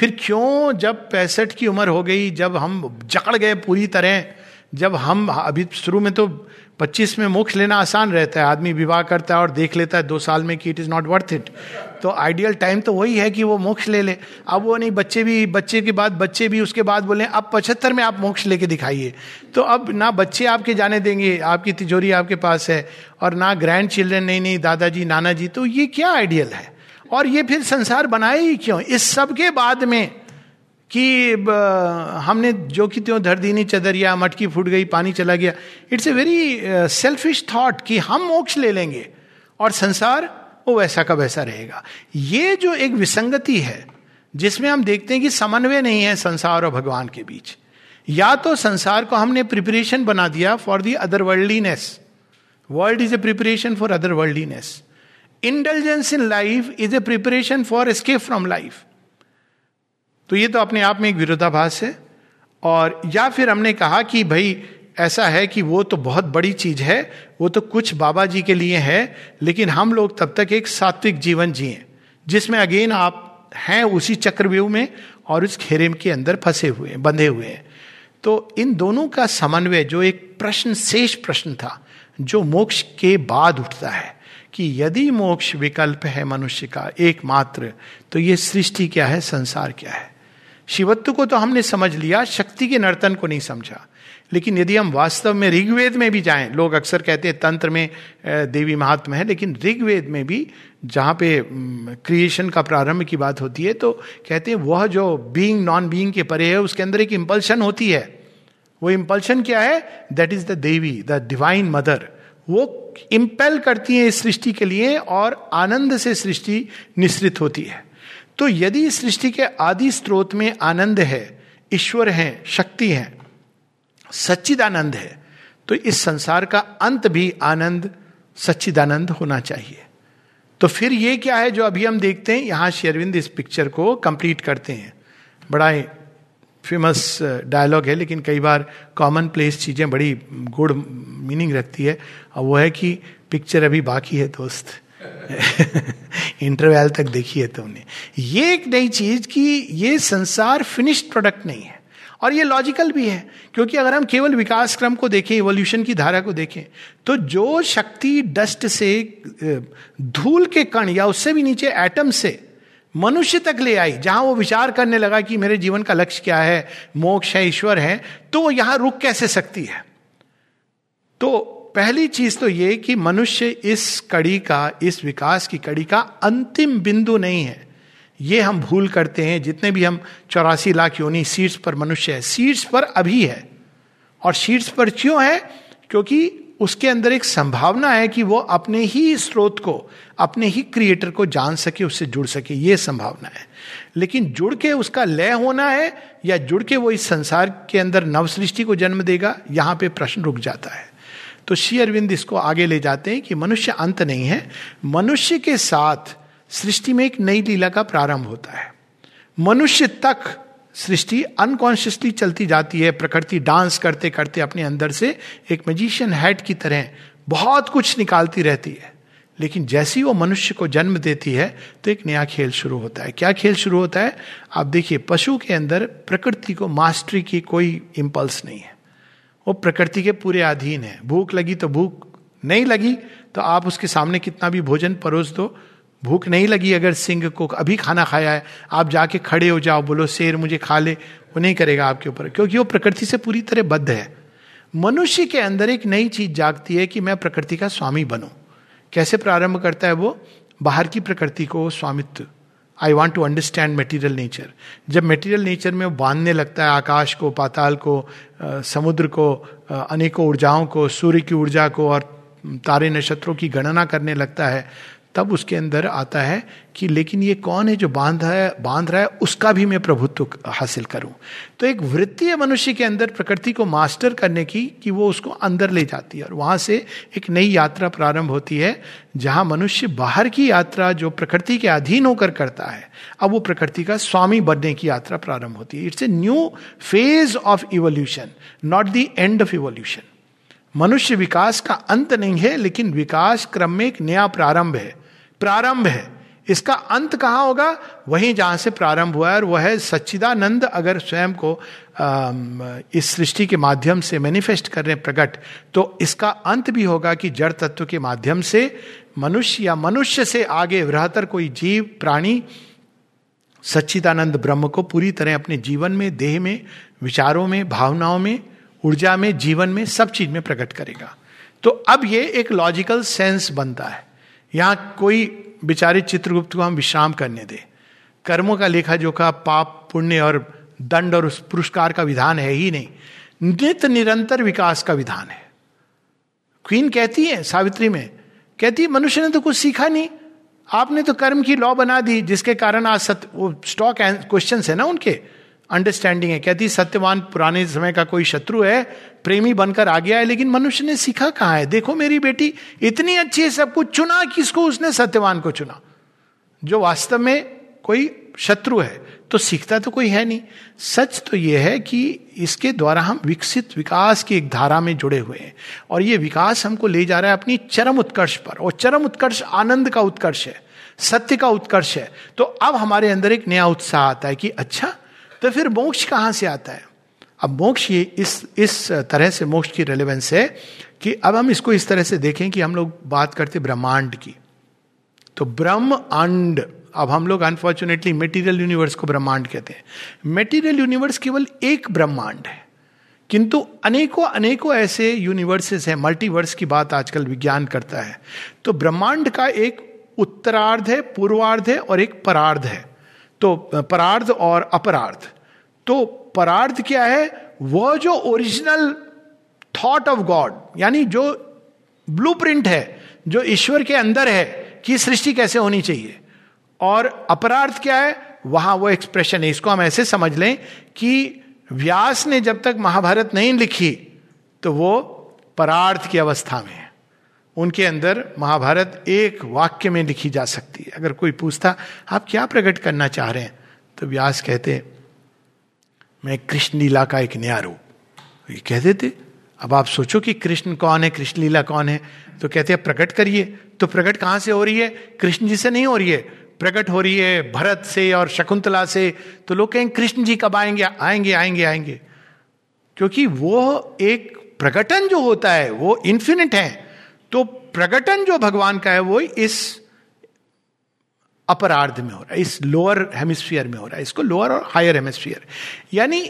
फिर क्यों जब पैंसठ की उम्र हो गई, जब हम जकड़ गए पूरी तरह, जब हम अभी शुरू में तो 25 में मोक्ष लेना आसान रहता है। आदमी विवाह करता है और देख लेता है, दो साल में कि it is not worth it तो आइडियल टाइम तो वही है कि वो मोक्ष ले ले। अब वो नहीं, बच्चे भी, बच्चे के बाद, बच्चे भी उसके बाद बोले, अब पचहत्तर में आप मोक्ष लेके दिखाइए। तो अब ना बच्चे आपके जाने देंगे, आपकी तिजोरी आपके पास है और ना ग्रैंड चिल्ड्रेन नहीं नहीं, दादाजी नाना जी तो ये क्या आइडियल है? और ये फिर संसार बनाए ही क्यों? इस सब के बाद में कि हमने जो कि त्यों धर दी नहीं चदरिया, मटकी फूट गई, पानी चला गया। It's a very selfish thought कि हम मोक्ष ले लेंगे और संसार वो वैसा का वैसा रहेगा। ये जो एक विसंगति है, जिसमें हम देखते हैं कि समन्वय नहीं है संसार और भगवान के बीच। या तो संसार को हमने प्रिपरेशन बना दिया for the other worldliness world is a preparation for other worldliness intelligence in life is a preparation for escape from life तो ये तो अपने आप में एक विरोधाभास है। और या फिर हमने कहा कि भाई, ऐसा है कि वो तो बहुत बड़ी चीज़ है, वो तो कुछ बाबा जी के लिए है, लेकिन हम लोग तब तक एक सात्विक जीवन जिए, जिसमें अगेन आप हैं उसी चक्रव्यूह में और उस घेरे के अंदर फंसे हुए हैं बंधे हुए हैं। तो इन दोनों का समन्वय जो एक प्रश्न, शेष प्रश्न था, जो मोक्ष के बाद उठता है कि यदि मोक्ष विकल्प है मनुष्य का एकमात्र तो ये सृष्टि क्या है, संसार क्या है? शिवत्व को तो हमने समझ लिया, शक्ति के नर्तन को नहीं समझा। लेकिन यदि हम वास्तव में ऋग्वेद में भी जाएँ, लोग अक्सर कहते हैं तंत्र में देवी महात्मा है, लेकिन ऋग्वेद में भी जहाँ पे क्रिएशन का प्रारंभ की बात होती है तो कहते हैं वह जो बीइंग नॉन बीइंग के परे है, उसके अंदर एक इंपल्शन होती है। वो इंपल्शन क्या है? That is the Devi the divine mother वो इम्पेल करती है इस सृष्टि के लिए और आनंद से सृष्टि निश्रित होती है। तो यदि सृष्टि के आदि स्रोत में आनंद है, ईश्वर है, शक्ति है, सच्चिदानंद है तो इस संसार का अंत भी आनंद, सच्चिदानंद होना चाहिए। तो फिर ये क्या है जो अभी हम देखते हैं? यहाँ शेरविंद इस पिक्चर को कंप्लीट करते हैं। बड़ा फ़ेमस डायलॉग है, लेकिन कई बार कॉमन प्लेस चीज़ें बड़ी गुड मीनिंग रखती है। और वो है कि पिक्चर अभी बाकी है, दोस्त। इंटरवल तक देखी है तुमने। ये एक नई चीज़ कि ये संसार फिनिश्ड प्रोडक्ट नहीं है। और ये लॉजिकल भी है, क्योंकि अगर हम केवल विकास क्रम को देखें इवोल्यूशन की धारा को देखें तो जो शक्ति डस्ट से धूल के कण या उससे भी नीचे एटम से मनुष्य तक ले आई, जहाँ वो विचार करने लगा कि मेरे जीवन का लक्ष्य क्या है, मोक्ष है, ईश्वर है तो वो यहाँ रुक कैसे सकती है? तो पहली चीज़ तो ये कि मनुष्य इस कड़ी का, इस विकास की कड़ी का अंतिम बिंदु नहीं है। ये हम भूल करते हैं, जितने भी हम चौरासी लाख योनि सीट्स पर मनुष्य है सीट्स पर अभी है। और शीर्ष पर क्यों है? क्योंकि उसके अंदर एक संभावना है कि वो अपने ही स्रोत को, अपने ही क्रिएटर को जान सके, उससे जुड़ सके, ये संभावना है। लेकिन जुड़ के उसका लय होना है, या जुड़ के वो इस संसार के अंदर नव सृष्टि को जन्म देगा, यहाँ पे प्रश्न रुक जाता है। तो श्री अरविंद इसको आगे ले जाते हैं कि मनुष्य अंत नहीं है। मनुष्य के साथ सृष्टि में एक नई लीला का प्रारंभ होता है। मनुष्य तक सृष्टि अनकॉन्शियसली चलती जाती है। प्रकृति डांस करते करते अपने अंदर से एक मजिशियन हैड की तरह बहुत कुछ निकालती रहती है। लेकिन जैसी वो मनुष्य को जन्म देती है तो एक नया खेल शुरू होता है। क्या खेल शुरू होता है? आप देखिए, पशु के अंदर प्रकृति को मास्टरी की कोई इंपल्स नहीं है। वो प्रकृति के पूरे अधीन है। भूख लगी तो भूख नहीं लगी तो आप उसके सामने कितना भी भोजन परोस दो, भूख नहीं लगी अगर सिंह को अभी खाना खाया है, आप जाके खड़े हो जाओ, बोलो, शेर मुझे खा ले। वो नहीं करेगा आपके ऊपर, क्योंकि वो प्रकृति से पूरी तरह बद्ध है। मनुष्य के अंदर एक नई चीज़ जागती है कि मैं प्रकृति का स्वामी बनूं। कैसे प्रारंभ करता है वो? बाहर की प्रकृति को, स्वामित्व। I want to understand material nature जब मेटीरियल नेचर में बांधने लगता है, आकाश को, पाताल को समुद्र को अनेकों ऊर्जाओं को, सूर्य की ऊर्जा को और तारे नक्षत्रों की गणना करने लगता है तब उसके अंदर आता है कि लेकिन ये कौन है जो बाँध है, बाँध रहा है, उसका भी मैं प्रभुत्व हासिल करूँ। तो एक वृत्तीय मनुष्य के अंदर प्रकृति को मास्टर करने की, कि वो उसको अंदर ले जाती है। और वहाँ से एक नई यात्रा प्रारंभ होती है, जहाँ मनुष्य बाहर की यात्रा जो प्रकृति के अधीन होकर करता है, अब वो प्रकृति का स्वामी बनने की यात्रा प्रारंभ होती है। It's a new phase of evolution not the end of evolution मनुष्य विकास का अंत नहीं है, लेकिन विकास क्रम में एक नया प्रारंभ है। प्रारंभ है। इसका अंत कहाँ होगा? वहीं जहाँ से प्रारंभ हुआ है, और वह है सच्चिदानंद अगर स्वयं को इस सृष्टि के माध्यम से मैनिफेस्ट कर रहे प्रकट तो इसका अंत भी होगा कि जड़ तत्व के माध्यम से मनुष्य या मनुष्य से आगे बृहतर कोई जीव, प्राणी, सच्चिदानंद ब्रह्म को पूरी तरह अपने जीवन में, देह में, विचारों में, भावनाओं में, ऊर्जा में, जीवन में सब चीज़ में प्रकट करेगा। तो अब ये एक लॉजिकल सेंस बनता है। यहाँ कोई बिचारे चित्रगुप्त को हम विश्राम करने दे। कर्मों का लेखा जोखा पाप, पुण्य और दंड और उस पुरस्कार का विधान है ही नहीं। नित्य निरंतर विकास का विधान है। क्वीन कहती है सावित्री में, कहती है, मनुष्य ने तो कुछ सीखा नहीं। आपने तो कर्म की लॉ बना दी, जिसके कारण आज सत्य वो स्टॉक क्वेश्चन है ना उनके। अंडरस्टैंडिंग है। कहती, सत्यवान पुराने समय का कोई शत्रु है, प्रेमी बनकर आ गया है, लेकिन मनुष्य ने सीखा कहा है? देखो मेरी बेटी, इतनी अच्छी है सब कुछ, चुना किसको उसने? सत्यवान को चुना। जो वास्तव में कोई शत्रु है तो सीखता तो कोई है नहीं। सच तो यह है कि इसके द्वारा हम विकसित विकास की एक धारा में जुड़े हुए हैं, और ये विकास हमको ले जा रहा है अपनी चरम उत्कर्ष पर। और चरम उत्कर्ष आनंद का उत्कर्ष है, सत्य का उत्कर्ष है। तो अब हमारे अंदर एक नया उत्साह आता है कि अच्छा तो फिर मोक्ष कहाँ से आता है? अब मोक्ष ये इस इस तरह से मोक्ष की रेलेवेंस है कि अब हम इसको इस तरह से देखें कि हम लोग बात करते ब्रह्मांड की। तो ब्रह्म अंड अब हम लोग अनफॉर्चुनेटली मेटीरियल यूनिवर्स को ब्रह्मांड कहते हैं। मेटीरियल यूनिवर्स केवल एक ब्रह्मांड है। किंतु अनेकों अनेकों ऐसे यूनिवर्सेस हैं मल्टीवर्स की बात आजकल विज्ञान करता है। तो ब्रह्मांड का एक उत्तरार्ध है, पूर्वार्ध है और एक परार्ध है। तो परार्ध और अपरार्ध तो परार्थ क्या है? वह जो ओरिजिनल थॉट ऑफ़ गॉड यानी जो ब्लूप्रिंट है, जो ईश्वर के अंदर है कि सृष्टि कैसे होनी चाहिए। और अपरार्थ क्या है? वहाँ वो एक्सप्रेशन है। इसको हम ऐसे समझ लें कि व्यास ने जब तक महाभारत नहीं लिखी तो वो परार्थ की अवस्था में उनके अंदर महाभारत एक वाक्य में लिखी जा सकती है। अगर कोई पूछता, आप क्या प्रकट करना चाह रहे हैं? तो व्यास कहते, मैं कृष्ण लीला का एक नया रूप। ये कह देते, अब आप सोचो कि कृष्ण कौन है कृष्ण लीला कौन है? तो कहते हैं प्रकट करिए। तो प्रकट कहाँ से हो रही है? कृष्ण जी से नहीं हो रही है। प्रकट हो रही है भरत से और शकुंतला से। तो लोग कहेंगे कृष्ण जी कब आएँगे? आएँगे आएँगे आएँगे। क्योंकि वो एक प्रकटन जो होता है, वो इन्फिनिट है। तो प्रकटन जो भगवान का है वो इस अपरार्ध में हो रहा है, इस लोअर हेमिस्फीयर में हो रहा है, इसको लोअर और हायर हेमिस्फीयर यानी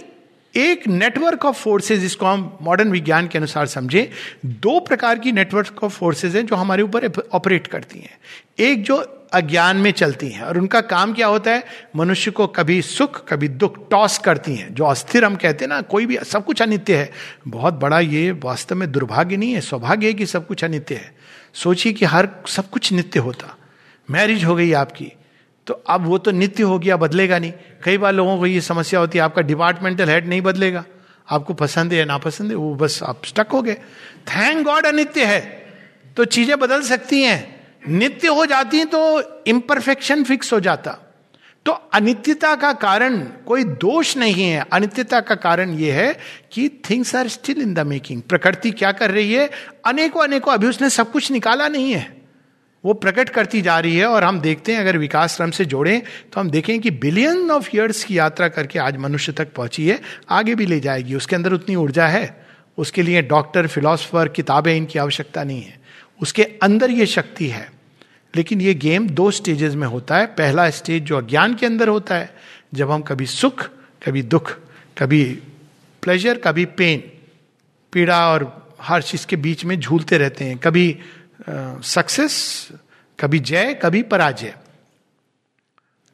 एक नेटवर्क ऑफ़ फोर्सेस जिसको हम मॉडर्न विज्ञान के अनुसार समझे, दो प्रकार की नेटवर्क ऑफ़ फोर्सेस हैं जो हमारे ऊपर ऑपरेट करती हैं। एक जो अज्ञान में चलती हैं, और उनका काम क्या होता है? मनुष्य को कभी सुख, कभी दुख टॉस करती हैं। जो अस्थिर हम कहते हैं ना, कोई भी सब कुछ अनित्य है। बहुत बड़ा ये वास्तव में दुर्भाग्य नहीं है, सौभाग्य है कि सब कुछ अनित्य है। सोचिए कि हर सब कुछ नित्य होता। मैरिज हो गई आपकी तो अब वो तो नित्य हो गया बदलेगा नहीं। कई बार लोगों को ये समस्या होती है, आपका डिपार्टमेंटल हेड नहीं बदलेगा। आपको पसंद है या नापसंद है, वो बस आप स्टक हो गए। थैंक गॉड अनित्य है। तो चीज़ें बदल सकती हैं। नित्य हो जाती हैं तो इम्परफेक्शन फिक्स हो जाता। तो अनित्यता का कारण कोई दोष नहीं है। अनित्यता का कारण यह है कि things are still in the making प्रकृति क्या कर रही है? अनेकों अनेकों अभी उसने सब कुछ निकाला नहीं है। वो प्रकट करती जा रही है और हम देखते हैं, अगर विकास क्रम से जोड़ें तो हम देखें कि बिलियन ऑफ़ ईयर्स की यात्रा करके आज मनुष्य तक पहुँची है, आगे भी ले जाएगी। उसके अंदर उतनी ऊर्जा है, उसके लिए डॉक्टर फिलोसफर किताबें इनकी आवश्यकता नहीं है। उसके अंदर ये शक्ति है। लेकिन ये गेम दो स्टेजेस में होता है। पहला स्टेज जो अज्ञान के अंदर होता है, जब हम कभी सुख, कभी दुख, कभी प्लेजर कभी पेन पीड़ा और हर चीज़ के बीच में झूलते रहते हैं। कभी सक्सेस कभी जय, कभी पराजय।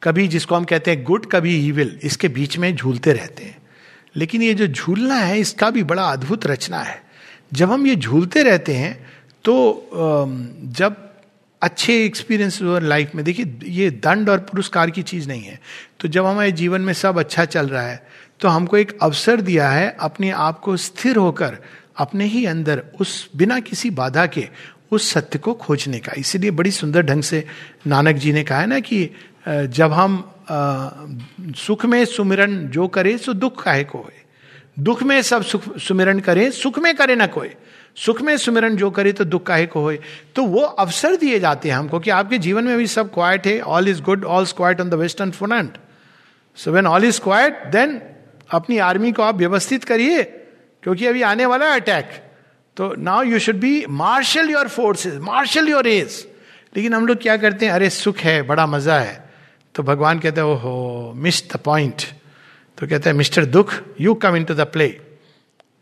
कभी जिसको हम कहते हैं गुड कभी ईविल इसके बीच में झूलते रहते हैं। लेकिन ये जो झूलना है, इसका भी बड़ा अद्भुत रचना है। जब हम ये झूलते रहते हैं तो जब अच्छे एक्सपीरियंस लाइफ में, देखिए, ये दंड और पुरस्कार की चीज़ नहीं है। तो जब हमारे जीवन में सब अच्छा चल रहा है तो हमको एक अवसर दिया है अपने आप को स्थिर होकर, अपने ही अंदर, उस बिना किसी बाधा के उस सत्य को खोजने का। इसीलिए बड़ी सुंदर ढंग से नानक जी ने कहा है ना कि जब हम सुख में सुमिरन जो करे सो दुख काहे को दुख में सब सुख, सुमिरन करे, सुख में करे ना कोई। सुख में सुमिरन जो करे तो दुख काहे को होए? तो वो अवसर दिए जाते हैं हमको कि आपके जीवन में भी सब क्वाइट है all is good all quiet on the western front so when all is quiet then अपनी आर्मी को आप व्यवस्थित करिए, क्योंकि अभी आने वाला है अटैक तो now you should be marshal your forces marshal your edge लेकिन हम लोग क्या करते हैं? अरे, सुख है, बड़ा मज़ा है। तो भगवान कहते हैं, ओहो मिस द पॉइंट तो कहते हैं, मिस्टर दुख you come into the play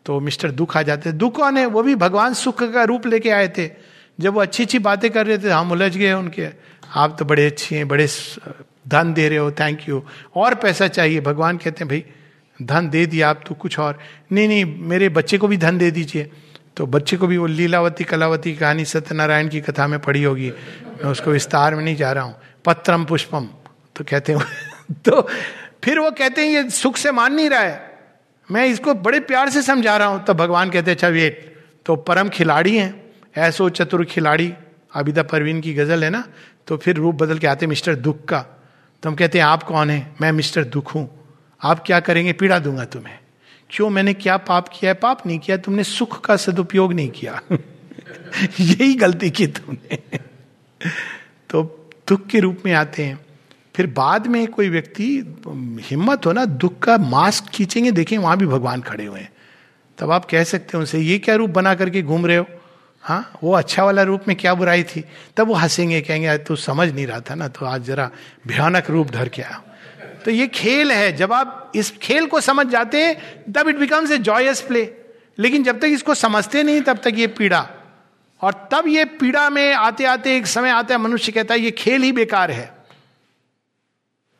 तो मिस्टर दुख आ जाते दुख कौन है? वो भी भगवान सुख का रूप लेके आए थे। जब वो अच्छी अच्छी बातें कर रहे थे, हम उलझ गए उनके। आप तो बड़े अच्छे हैं, बड़े धन दे रहे हो थैंक यू और पैसा चाहिए। भगवान कहते हैं, भाई, धन दे दिया आप तो कुछ और। नहीं नहीं, मेरे बच्चे को भी धन दे दीजिए। तो बच्चे को भी वो लीलावती, कलावती कहानी सत्यनारायण की कथा में पढ़ी होगी। मैं उसको विस्तार में नहीं जा रहा हूँ। पत्रम पुष्पम तो कहते हैं तो फिर वो कहते हैं, ये सुख से मान नहीं रहा है। मैं इसको बड़े प्यार से समझा रहा हूँ। तो भगवान कहते अच्छा वेट तो परम खिलाड़ी हैं। ऐसो चतुर खिलाड़ी। आबिदा परवीन की गज़ल है ना तो फिर रूप बदल के आते मिस्टर दुख का। तो हम कहते हैं, आप कौन है? मैं मिस्टर दुख हूँ। आप क्या करेंगे? पीड़ा दूँगा तुम्हें। क्यों मैंने क्या पाप किया है? पाप नहीं किया। तुमने सुख का सदुपयोग नहीं किया। यही गलती की तुमने। तो दुख के रूप में आते हैं। फिर बाद में कोई व्यक्ति, हिम्मत हो ना, दुख का मास्क खींचेंगे, देखें वहाँ भी भगवान खड़े हुए हैं। तब आप कह सकते हो उनसे, ये क्या रूप बना करके घूम रहे हो? हाँ वो अच्छा वाला रूप में क्या बुराई थी? तब वो हंसेंगे, कहेंगे तू समझ नहीं रहा था ना तो आज जरा भयानक रूप धर के आया तो ये खेल है। जब आप इस खेल को समझ जाते हैं, तब it becomes a joyous play लेकिन जब तक इसको समझते नहीं, तब तक ये पीड़ा। और तब ये पीड़ा में आते आते एक समय आता है, मनुष्य कहता है, ये खेल ही बेकार है।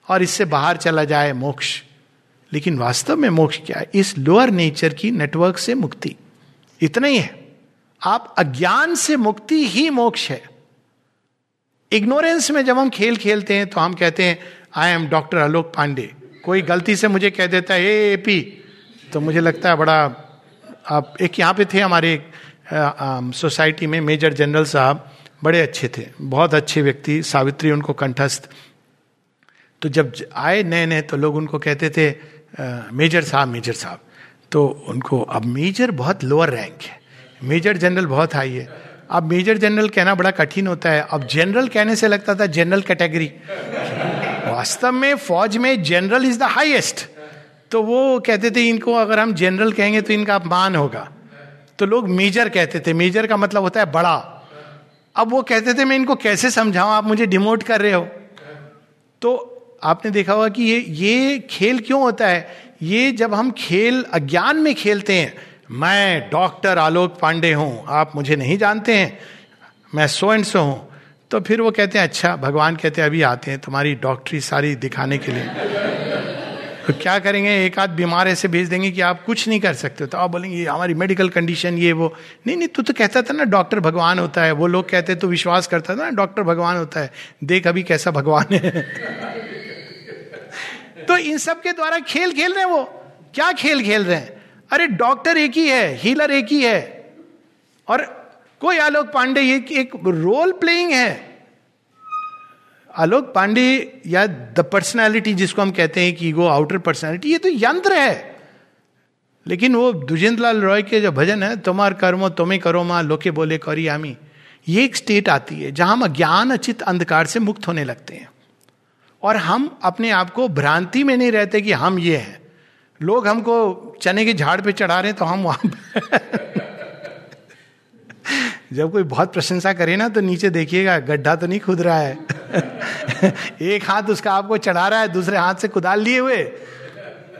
और इससे बाहर चला जाए मोक्ष। लेकिन वास्तव में मोक्ष क्या है? इस लोअर नेचर की नेटवर्क से मुक्ति। इतना ही है। आप अज्ञान से मुक्ति ही मोक्ष है। इग्नोरेंस में जब हम खेल खेलते हैं तो हम कहते हैं I am doctor Alok Pandey कोई गलती से मुझे कह देता है, ए पी तो मुझे लगता है बड़ा, आप एक यहाँ पे थे हमारे सोसाइटी में मेजर जनरल साहब, बड़े अच्छे थे, बहुत अच्छे व्यक्ति, सावित्री उनको कंठस्थ। तो जब आए नए नए तो लोग उनको कहते थे मेजर साहब मेजर साहब। तो उनको, अब मेजर बहुत लोअर रैंक है, मेजर जनरल बहुत हाई है। अब मेजर जनरल कहना बड़ा कठिन होता है। अब जनरल कहने से लगता था, जनरल कैटेगरी। वास्तव में फौज में जनरल इज़ द हाईएस्ट तो वो कहते थे, इनको अगर हम जनरल कहेंगे तो इनका अपमान होगा। तो लोग मेजर कहते थे। मेजर का मतलब होता है बड़ा। अब वो कहते थे, मैं इनको कैसे समझाऊं? आप मुझे डिमोट कर रहे हो। तो आपने देखा होगा कि ये ये खेल क्यों होता है? ये जब हम खेल, अज्ञान में खेलते हैं, मैं डॉक्टर आलोक पांडे हूँ, आप मुझे नहीं जानते हैं, मैं सो एंड सो हूँ। तो फिर वो कहते हैं अच्छा भगवान कहते हैं, अभी आते हैं तुम्हारी डॉक्टरी सारी दिखाने के लिए। तो क्या करेंगे? एक आध बीमार ऐसे भेज देंगे कि आप कुछ नहीं कर सकते तो आप बोलेंगे हमारी मेडिकल कंडीशन ये वो। नहीं नहीं, तू तो कहता था ना डॉक्टर भगवान होता है। वो लोग कहते तो विश्वास करता था ना डॉक्टर भगवान होता है। देख अभी कैसा भगवान है। तो इन सब के द्वारा खेल खेल रहे हैं वो। क्या खेल खेल रहे हैं? अरे डॉक्टर एक ही है हीलर एक ही है। और कोई आलोक पांडे एक, एक रोल प्लेइंग है। आलोक पांडे या द पर्सनैलिटी जिसको हम कहते हैं कि गो आउटर पर्सनैलिटी ये तो यंत्र है। लेकिन वो दुजेंद्र लाल रॉय के जो भजन है तुम्हार कर्मो तुम्हें करो माँ लोके बोले कौरी आमी ये एक स्टेट आती है जहाँ हम ज्ञान अचित अंधकार से मुक्त होने लगते हैं। और हम अपने आप को भ्रांति में नहीं रहते कि हम ये हैं। लोग हमको चने के झाड़ पे चढ़ा रहे हैं तो हम वहाँ जब कोई बहुत प्रशंसा करे ना तो नीचे देखिएगा, गड्ढा तो नहीं खुद रहा है। एक हाथ उसका आपको चढ़ा रहा है, दूसरे हाथ से कुदाल लिए हुए,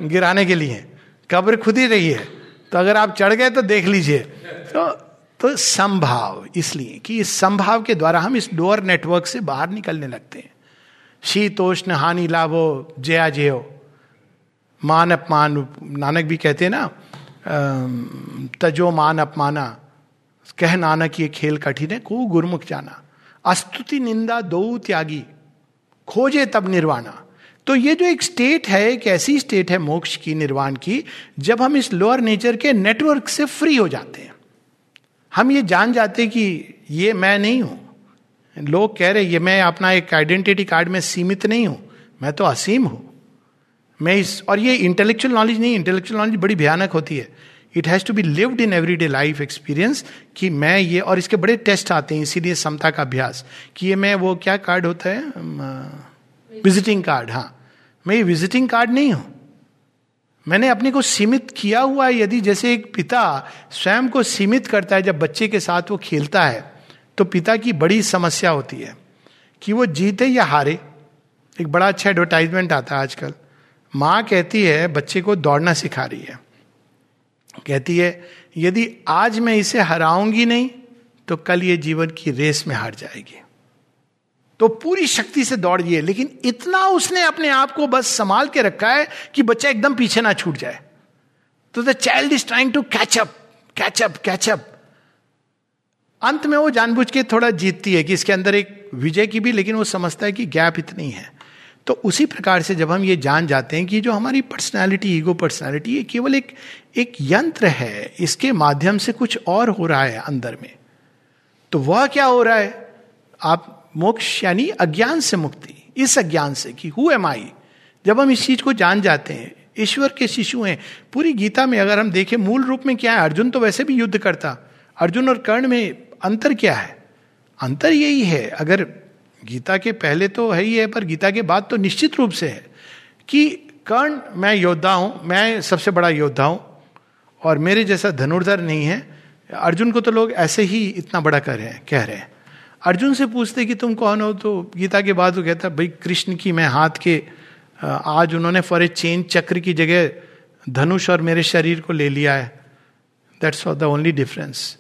गिराने के लिए। कब्र खुद ही रही है। तो अगर आप चढ़ गए तो देख लीजिए। तो तो संभाव, इसलिए कि इस संभाव के द्वारा हम इस डोर नेटवर्क से बाहर निकलने लगते हैं। शीतोष्ण, हानि लाभो, जया जयो। मान अपमान, नानक भी कहते हैं ना तजो मान अपमाना। कह नानक ये खेल कठिन है, को गुरमुख जाना। अस्तुति निंदा दो त्यागी, खोजे तब निर्वाणा। तो ये जो एक स्टेट है, एक ऐसी स्टेट है मोक्ष की, निर्वाण की, जब हम इस लोअर नेचर के नेटवर्क से फ्री हो जाते हैं। हम ये जान जाते कि ये मैं नहीं हूँ। लोग कह रहे ये मैं अपना एक आइडेंटिटी कार्ड में सीमित नहीं हूँ, मैं तो असीम हूँ। मैं इस, और ये इंटेलेक्चुअल नॉलेज नहीं इंटेलेक्चुअल नॉलेज बड़ी भयानक होती है। It has to be lived in every day life experience कि मैं ये, और इसके बड़े टेस्ट आते हैं, इसीलिए समता का अभ्यास कि ये मैं वो क्या कार्ड होता है? विजिटिंग कार्ड हाँ। मैं ये विजिटिंग कार्ड नहीं हूँ। मैंने अपने को सीमित किया हुआ है, यदि जैसे एक पिता स्वयं को सीमित करता है, जब बच्चे के साथ वो खेलता है तो पिता की बड़ी समस्या होती है कि वो जीते या हारे। एक बड़ा अच्छा एडवर्टाइजमेंट आता है आजकल। माँ कहती है, बच्चे को दौड़ना सिखा रही है। कहती है, यदि आज मैं इसे हराऊँगी नहीं तो कल ये जीवन की रेस में हार जाएगी। तो पूरी शक्ति से दौड़िए लेकिन इतना उसने अपने आप को बस संभाल के रखा है कि बच्चा एकदम पीछे ना छूट जाए। तो the child is trying to catch up catch up catch up अंत में वो जानबूझ के थोड़ा जीतती है कि इसके अंदर एक विजय की भी, लेकिन वो समझता है कि गैप इतनी है। तो उसी प्रकार से जब हम ये जान जाते हैं कि जो हमारी पर्सनैलिटी ईगो पर्सनैलिटी ये केवल एक एक यंत्र है, इसके माध्यम से कुछ और हो रहा है अंदर में। तो वह क्या हो रहा है? आप मोक्ष यानी अज्ञान से मुक्ति, इस अज्ञान से कि हु एम आई जब हम इस चीज़ को जान जाते हैं, ईश्वर के शिशु हैं, पूरी गीता में अगर हम देखें, मूल रूप में क्या है? अर्जुन तो वैसे भी युद्ध करता। अर्जुन और कर्ण में अंतर क्या है? अंतर यही है, अगर गीता के पहले तो है ही है, पर गीता के बाद तो निश्चित रूप से है कि कर्ण, मैं योद्धा हूँ, मैं सबसे बड़ा योद्धा हूँ, और मेरे जैसा धनुर्धर नहीं है। अर्जुन को तो लोग ऐसे ही इतना बड़ा कर रहे हैं, कह रहे हैं। अर्जुन से पूछते कि तुम कौन हो तो गीता के बाद वो कहता, भाई, कृष्ण की मैं हाथ के आज उन्होंने फॉर ए चेंज चक्र की जगह धनुष और मेरे शरीर को ले लिया है। दैट्स द ओनली डिफरेंस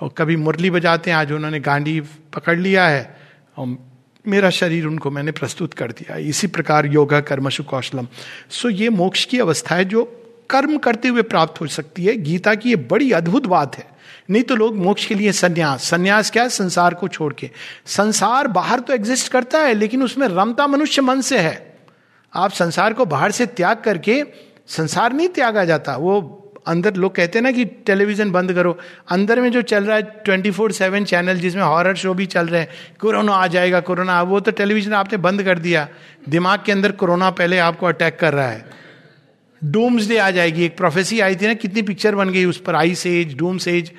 और कभी मुरली बजाते हैं, आज उन्होंने गांडी पकड़ लिया है, और मेरा शरीर उनको मैंने प्रस्तुत कर दिया। इसी प्रकार योगा कर्मशु कौशलम सो ये मोक्ष की अवस्था है जो कर्म करते हुए प्राप्त हो सकती है। गीता की ये बड़ी अद्भुत बात है। नहीं तो लोग मोक्ष के लिए संन्यास। संन्यास क्या है? संसार को छोड़ के। संसार बाहर तो एग्जिस्ट करता है, लेकिन उसमें रमता मनुष्य मन से है। आप संसार को बाहर से त्याग करके संसार नहीं त्यागा जाता। वो अंदर लोग कहते हैं ना कि टेलीविज़न बंद करो। अंदर में जो चल रहा है ट्वेंटी फोर सेवन चैनल जिसमें हॉरर शो भी चल रहे हैं कोरोना आ जाएगा कोरोना वो तो टेलीविज़न आपने बंद कर दिया। दिमाग के अंदर कोरोना पहले आपको अटैक कर रहा है। डूम्स डे आ जाएगी, एक प्रोफेसी आई थी ना, कितनी पिक्चर बन गई उस पर आई सेज डूम सेज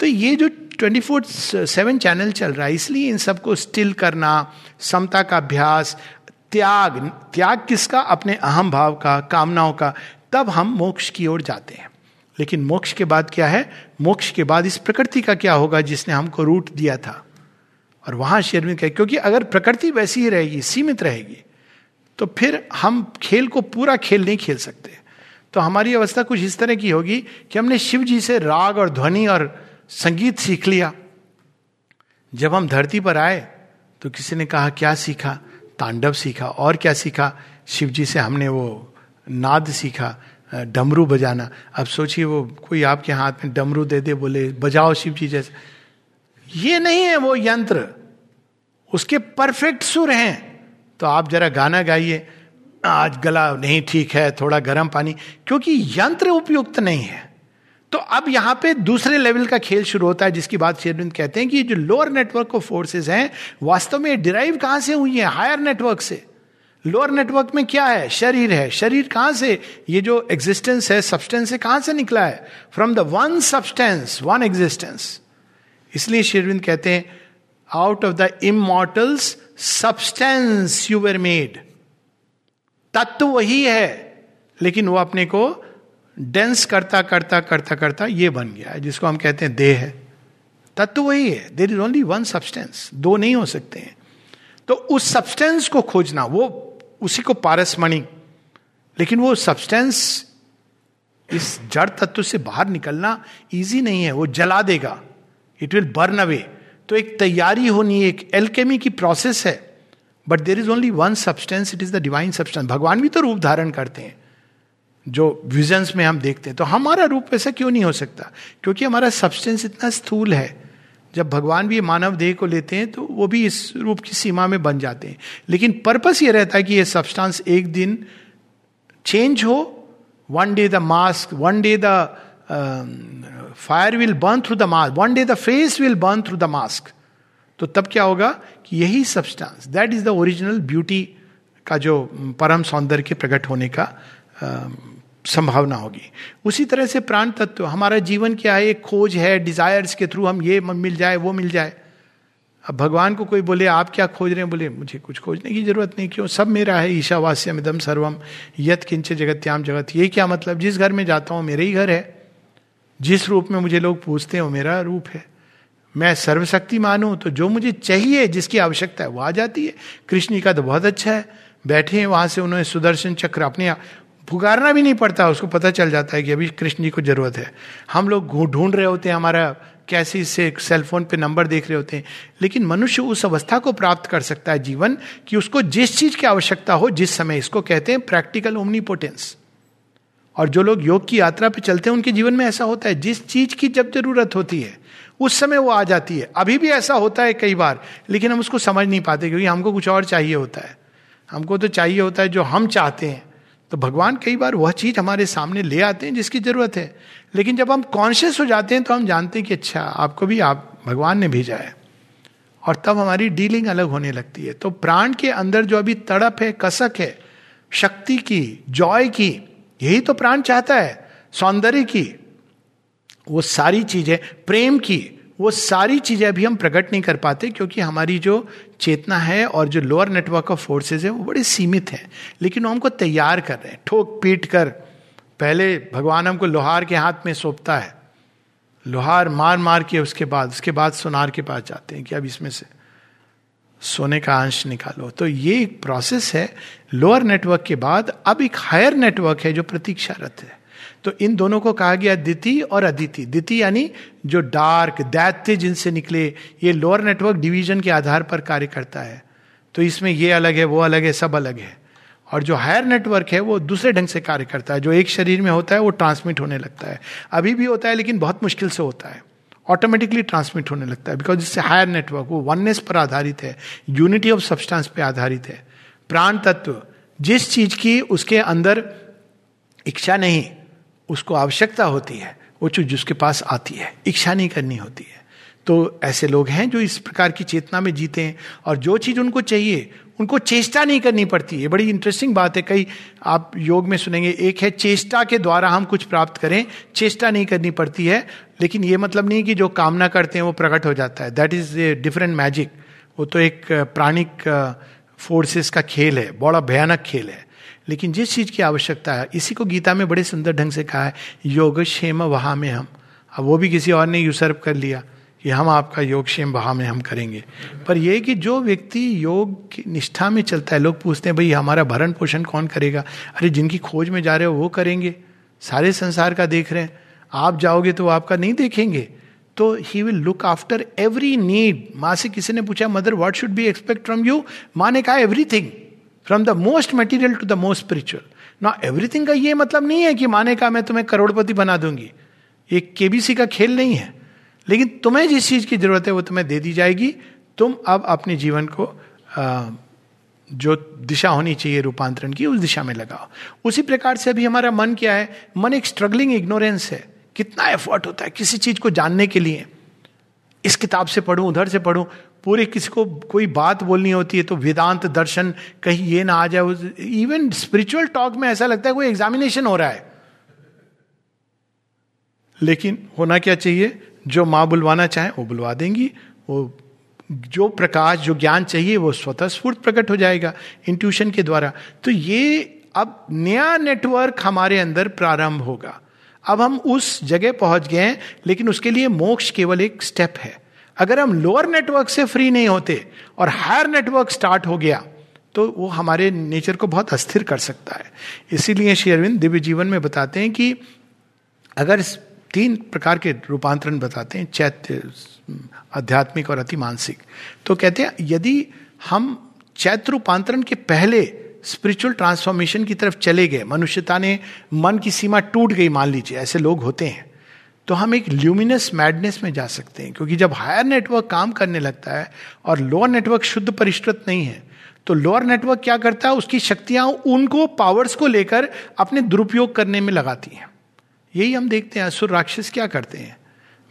तो ये जो ट्वेंटी फोर सेवन चैनल चल रहा है, इसलिए इन सबको स्टिल करना, समता का अभ्यास, त्याग त्याग किसका? अपने अहम भाव का, कामनाओं का। तब हम मोक्ष की ओर जाते हैं। लेकिन मोक्ष के बाद क्या है? मोक्ष के बाद इस प्रकृति का क्या होगा जिसने हमको रूट दिया था? और वहाँ शेरविंद कहे, क्योंकि अगर प्रकृति वैसी ही रहेगी, सीमित रहेगी तो फिर हम खेल को पूरा खेल नहीं खेल सकते। तो हमारी अवस्था कुछ इस तरह की होगी कि हमने शिव जी से राग और ध्वनि और संगीत सीख लिया। जब हम धरती पर आए तो किसी ने कहा, क्या सीखा? तांडव सीखा। और क्या सीखा? शिव जी से हमने वो नाद सीखा। डमरू बजाना। अब सोचिए वो कोई आपके हाथ में डमरू दे दे, बोले, बजाओ शिव जी जैसे। ये नहीं है वो यंत्र। उसके परफेक्ट सुर हैं। तो आप जरा गाना गाइए। आज गला नहीं ठीक है, थोड़ा गर्म पानी। क्योंकि यंत्र उपयुक्त नहीं है। तो अब यहाँ पे दूसरे लेवल का खेल शुरू होता है, जिसकी बात शेरविंद कहते हैं कि जो लोअर नेटवर्क ऑफ़ फोर्सेस हैं, वास्तव में डिराइव कहाँ से हुई है? हायर नेटवर्क से। लोअर नेटवर्क में क्या है? शरीर है। शरीर कहाँ से? ये जो एग्जिस्टेंस है सब्सटेंस है कहाँ से निकला है? From the one substance one existence इसलिए शेरविंद कहते हैं out of the immortals substance you were made तत्व वही है। लेकिन वो अपने को डेंस करता करता करता करता ये बन गया है, जिसको हम कहते हैं देह है। तत्व वही है। There is only one substance दो नहीं हो सकते हैं। तो उस सब्सटेंस को खोजना, वो उसी को पारसमणि। लेकिन वो सब्सटेंस इस जड़ तत्व से बाहर निकलना इजी नहीं है, वो जला देगा। इट विल बर्न अवे तो एक तैयारी होनी, एक एल्केमी की प्रोसेस है। But there is only one substance it is the divine substance भगवान भी तो रूप धारण करते हैं, जो विजन्स में हम देखते हैं। तो हमारा रूप ऐसा क्यों नहीं हो सकता? क्योंकि हमारा सब्सटेंस इतना स्थूल है। जब भगवान भी मानव देह को लेते हैं तो वो भी इस रूप की सीमा में बन जाते हैं। लेकिन पर्पस ये रहता है कि ये सब्सटेंस एक दिन चेंज हो one day the mask one day the fire will burn through the mask one day the face will burn through the mask तो तब क्या होगा कि यही substance that is the original beauty का जो, परम सौंदर्य के प्रकट होने का संभावना होगी। उसी तरह से प्राण तत्व, हमारा जीवन क्या है? एक खोज है डिजायर्स के थ्रू हम ये मिल जाए, वो मिल जाए। अब भगवान को कोई बोले, आप क्या खोज रहे हैं? बोले, मुझे कुछ खोजने की ज़रूरत नहीं, क्यों? सब मेरा है, ईशावास्यम इदम सर्वम यत किंच जगत्याम जगत। ये क्या मतलब? जिस घर में जाता हूँ, मेरे ही घर है। जिस रूप में मुझे लोग पूछते हैं, वो मेरा रूप है। मैं सर्वशक्ति मानू तो जो मुझे चाहिए, जिसकी आवश्यकता है, वो आ जाती है। कृष्ण का तो बहुत अच्छा है। बैठे हैं वहाँ से, उन्होंने सुदर्शन चक्र अपने पुकारना भी नहीं पड़ता, उसको पता चल जाता है कि अभी कृष्ण जी को ज़रूरत है। हम लोग ढूंढ रहे होते हैं, हमारा कैसे से सेल फ़ोन पे नंबर देख रहे होते हैं, लेकिन मनुष्य उस अवस्था को प्राप्त कर सकता है जीवन कि उसको जिस चीज़ की आवश्यकता हो, जिस समय इसको कहते हैं प्रैक्टिकल ओमनीपोटेंस और जो लोग योग की यात्रा पे चलते हैं, उनके जीवन में ऐसा होता है, जिस चीज़ की जब ज़रूरत होती है, उस समय वो आ जाती है। अभी भी ऐसा होता है कई बार, लेकिन हम उसको समझ नहीं पाते क्योंकि हमको कुछ और चाहिए होता है। हमको तो चाहिए होता है जो हम चाहते हैं। तो भगवान कई बार वह चीज़ हमारे सामने ले आते हैं जिसकी ज़रूरत है। लेकिन जब हम कॉन्शियस हो जाते हैं तो हम जानते हैं कि अच्छा आपको भी आप, भगवान ने भेजा है। और तब हमारी डीलिंग अलग होने लगती है। तो प्राण के अंदर जो अभी तड़प है, कसक है, शक्ति की जॉय की, यही तो प्राण चाहता है। सौंदर्य की, वो सारी चीज़ें, प्रेम की वो सारी चीज़ें अभी हम प्रकट नहीं कर पाते क्योंकि हमारी जो चेतना है और जो लोअर नेटवर्क ऑफ़ फोर्सेज है, वो बड़े सीमित है। लेकिन वो हमको तैयार कर रहे हैं। ठोक पीट कर, पहले भगवान हमको लोहार के हाथ में सौंपता है। लोहार मार मार के उसके बाद उसके बाद सोनार के पास जाते हैं कि अब इसमें से सोने का अंश निकालो। तो ये एक प्रोसेस है। लोअर नेटवर्क के बाद अब एक हायर नेटवर्क है जो प्रतीक्षारत है। तो इन दोनों को कहा गया दिति और अदिति दिति यानी जो डार्क दैत्य जिनसे निकले, ये लोअर नेटवर्क डिवीज़न के आधार पर कार्य करता है। तो इसमें ये अलग है, वो अलग है, सब अलग है। और जो हायर नेटवर्क है, वो दूसरे ढंग से कार्य करता है। जो एक शरीर में होता है, वो ट्रांसमिट होने लगता है। अभी भी होता है, लेकिन बहुत मुश्किल से होता है। ऑटोमेटिकली ट्रांसमिट होने लगता है बिकॉज़ इससे हायर नेटवर्क वो वननेस पर आधारित है। यूनिटी ऑफ़ सब्सटेंस पे आधारित है। प्राण तत्व, जिस चीज़ की उसके अंदर इच्छा नहीं उसको आवश्यकता होती है, वो चीज़ जिसके पास आती है, इच्छा नहीं करनी होती है। तो ऐसे लोग हैं जो इस प्रकार की चेतना में जीते हैं और जो चीज़ उनको चाहिए, उनको चेष्टा नहीं करनी पड़ती। है बड़ी इंटरेस्टिंग बात है, कई आप योग में सुनेंगे, एक है चेष्टा के द्वारा हम कुछ प्राप्त करें, चेष्टा नहीं करनी पड़ती है, लेकिन ये मतलब नहीं कि जो कामना करते हैं वो प्रकट हो जाता है। That is a different magic वो तो एक प्राणिक फोर्सेस का खेल है बड़ा भयानक खेल है। लेकिन जिस चीज़ की आवश्यकता है, इसी को गीता में बड़े सुंदर ढंग से कहा है, योग क्षेम वहा में हम। अब वो भी किसी और ने यूसर्व कर लिया कि हम आपका योग क्षेम वहा में हम करेंगे। पर यह कि जो व्यक्ति योग की निष्ठा में चलता है, लोग पूछते हैं, भाई, हमारा भरण पोषण कौन करेगा? अरे, जिनकी खोज में जा रहे हो, वो करेंगे। सारे संसार का देख रहे हैं। आप जाओगे तो आपका नहीं देखेंगे। तो he will look after every need माँ से किसी ने पूछा, mother what should be expect from you माँ ने कहा everything from the most material to the most spiritual ना एवरीथिंग का ये मतलब नहीं है कि माने का मैं तुम्हें करोड़पति बना दूँगी। ये केबीसी का खेल नहीं है। लेकिन तुम्हें जिस चीज़ की ज़रूरत है वो तुम्हें दे दी जाएगी। तुम अब अपने जीवन को आ, जो दिशा होनी चाहिए रूपांतरण की उस दिशा में लगाओ। उसी प्रकार से अभी हमारा मन क्या है? मन एक स्ट्रगलिंग इग्नोरेंस है। कितना एफर्ट होता है किसी चीज़ को जानने के लिए। इस किताब से पढ़ूं, उधर से पढ़ूं, पूरे किसी को कोई बात बोलनी होती है तो वेदांत दर्शन, कहीं ये ना आ जाए इवन स्पिरिचुअल टॉक में ऐसा लगता है कोई एग्जामिनेशन हो रहा है। लेकिन होना क्या चाहिए? जो माँ बुलवाना चाहे, वो बुलवा देंगी, वो, जो प्रकाश, जो ज्ञान चाहिए, वो स्वतः स्फूर्त प्रकट हो जाएगा इंट्यूशन के द्वारा। तो ये अब नया नेटवर्क हमारे अंदर प्रारंभ होगा। अब हम उस जगह पहुँच गए हैं, लेकिन उसके लिए मोक्ष केवल एक स्टेप है। अगर हम लोअर नेटवर्क से फ्री नहीं होते और हायर नेटवर्क स्टार्ट हो गया तो वो हमारे नेचर को बहुत अस्थिर कर सकता है। इसीलिए श्री अरविंद दिव्य जीवन में बताते हैं कि अगर तीन प्रकार के रूपांतरण बताते हैं, चैत्य, आध्यात्मिक और अति मानसिक तो कहते हैं यदि हम चैत्र रूपांतरण के पहले स्पिरिचुअल ट्रांसफॉर्मेशन की तरफ़ चले गए। मनुष्यता ने मन की सीमा टूट गई, मान लीजिए, ऐसे लोग होते हैं। तो हम एक ल्यूमिनस मैडनेस में जा सकते हैं, क्योंकि जब हायर नेटवर्क काम करने लगता है और लोअर नेटवर्क शुद्ध परिष्कृत नहीं है तो लोअर नेटवर्क क्या करता है? उसकी शक्तियाँ उनको पावर्स को लेकर अपने दुरुपयोग करने में लगाती हैं। यही हम देखते हैं, असुर राक्षस क्या करते हैं?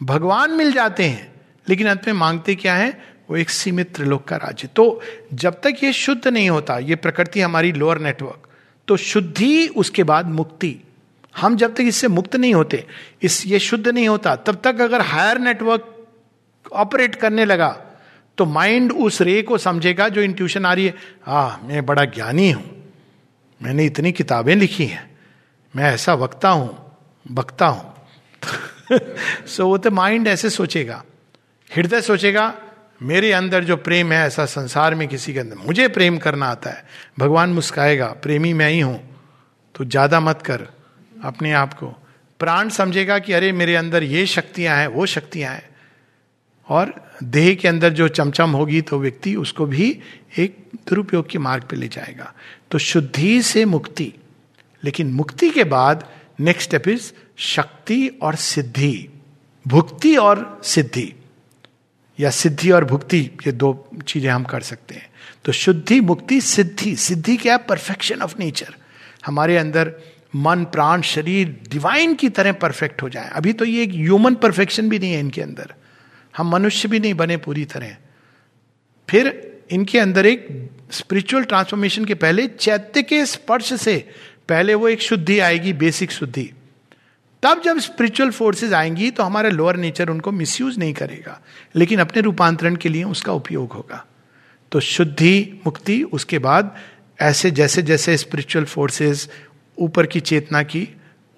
भगवान मिल जाते हैं, लेकिन अंत में मांगते क्या है? वो एक सीमित त्रिलोक का राज्य। तो जब तक ये शुद्ध नहीं होता, ये प्रकृति हमारी लोअर नेटवर्क तो शुद्धि, उसके बाद मुक्ति। हम जब तक इससे मुक्त नहीं होते, इस ये शुद्ध नहीं होता, तब तक अगर हायर नेटवर्क ऑपरेट करने लगा तो माइंड उस रे को समझेगा जो इंट्यूशन आ रही है आ मैं बड़ा ज्ञानी हूँ, मैंने इतनी किताबें लिखी हैं, मैं ऐसा वक्ता हूँ वक्ता हूँ। सो वो तो माइंड ऐसे सोचेगा, हृदय सोचेगा मेरे अंदर जो प्रेम है ऐसा संसार में किसी के अंदर, मुझे प्रेम करना आता है। भगवान मुस्काएगा, प्रेमी मैं ही हूँ तो ज़्यादा मत कर अपने आप को। प्राण समझेगा कि अरे मेरे अंदर ये शक्तियाँ हैं, वो शक्तियाँ हैं। और देह के अंदर जो चमचम होगी तो व्यक्ति उसको भी एक दुरुपयोग के मार्ग पर ले जाएगा। तो शुद्धि से मुक्ति। लेकिन मुक्ति के बाद नेक्स्ट स्टेप इज़ शक्ति और सिद्धि। भुक्ति और सिद्धि। या सिद्धि और भुक्ति, ये दो चीज़ें हम कर सकते हैं। तो शुद्धि, मुक्ति, सिद्धि सिद्धि क्या है? परफेक्शन ऑफ़ नेचर हमारे अंदर मन, प्राण, शरीर डिवाइन की तरह परफेक्ट हो जाए। अभी तो ये एक ह्यूमन परफेक्शन भी नहीं है इनके अंदर। हम मनुष्य भी नहीं बने पूरी तरह। फिर इनके अंदर एक स्पिरिचुअल ट्रांसफॉर्मेशन के पहले चैत्य के स्पर्श से पहले वो एक शुद्धि आएगी बेसिक शुद्धि। तब जब स्पिरिचुअल फोर्सेस आएँगी तो हमारा लोअर नेचर उनको मिसयूज नहीं करेगा, लेकिन अपने रूपांतरण के लिए उसका उपयोग होगा। तो शुद्धि, मुक्ति, उसके बाद ऐसे जैसे जैसे स्पिरिचुअल फोर्सेस ऊपर की चेतना की,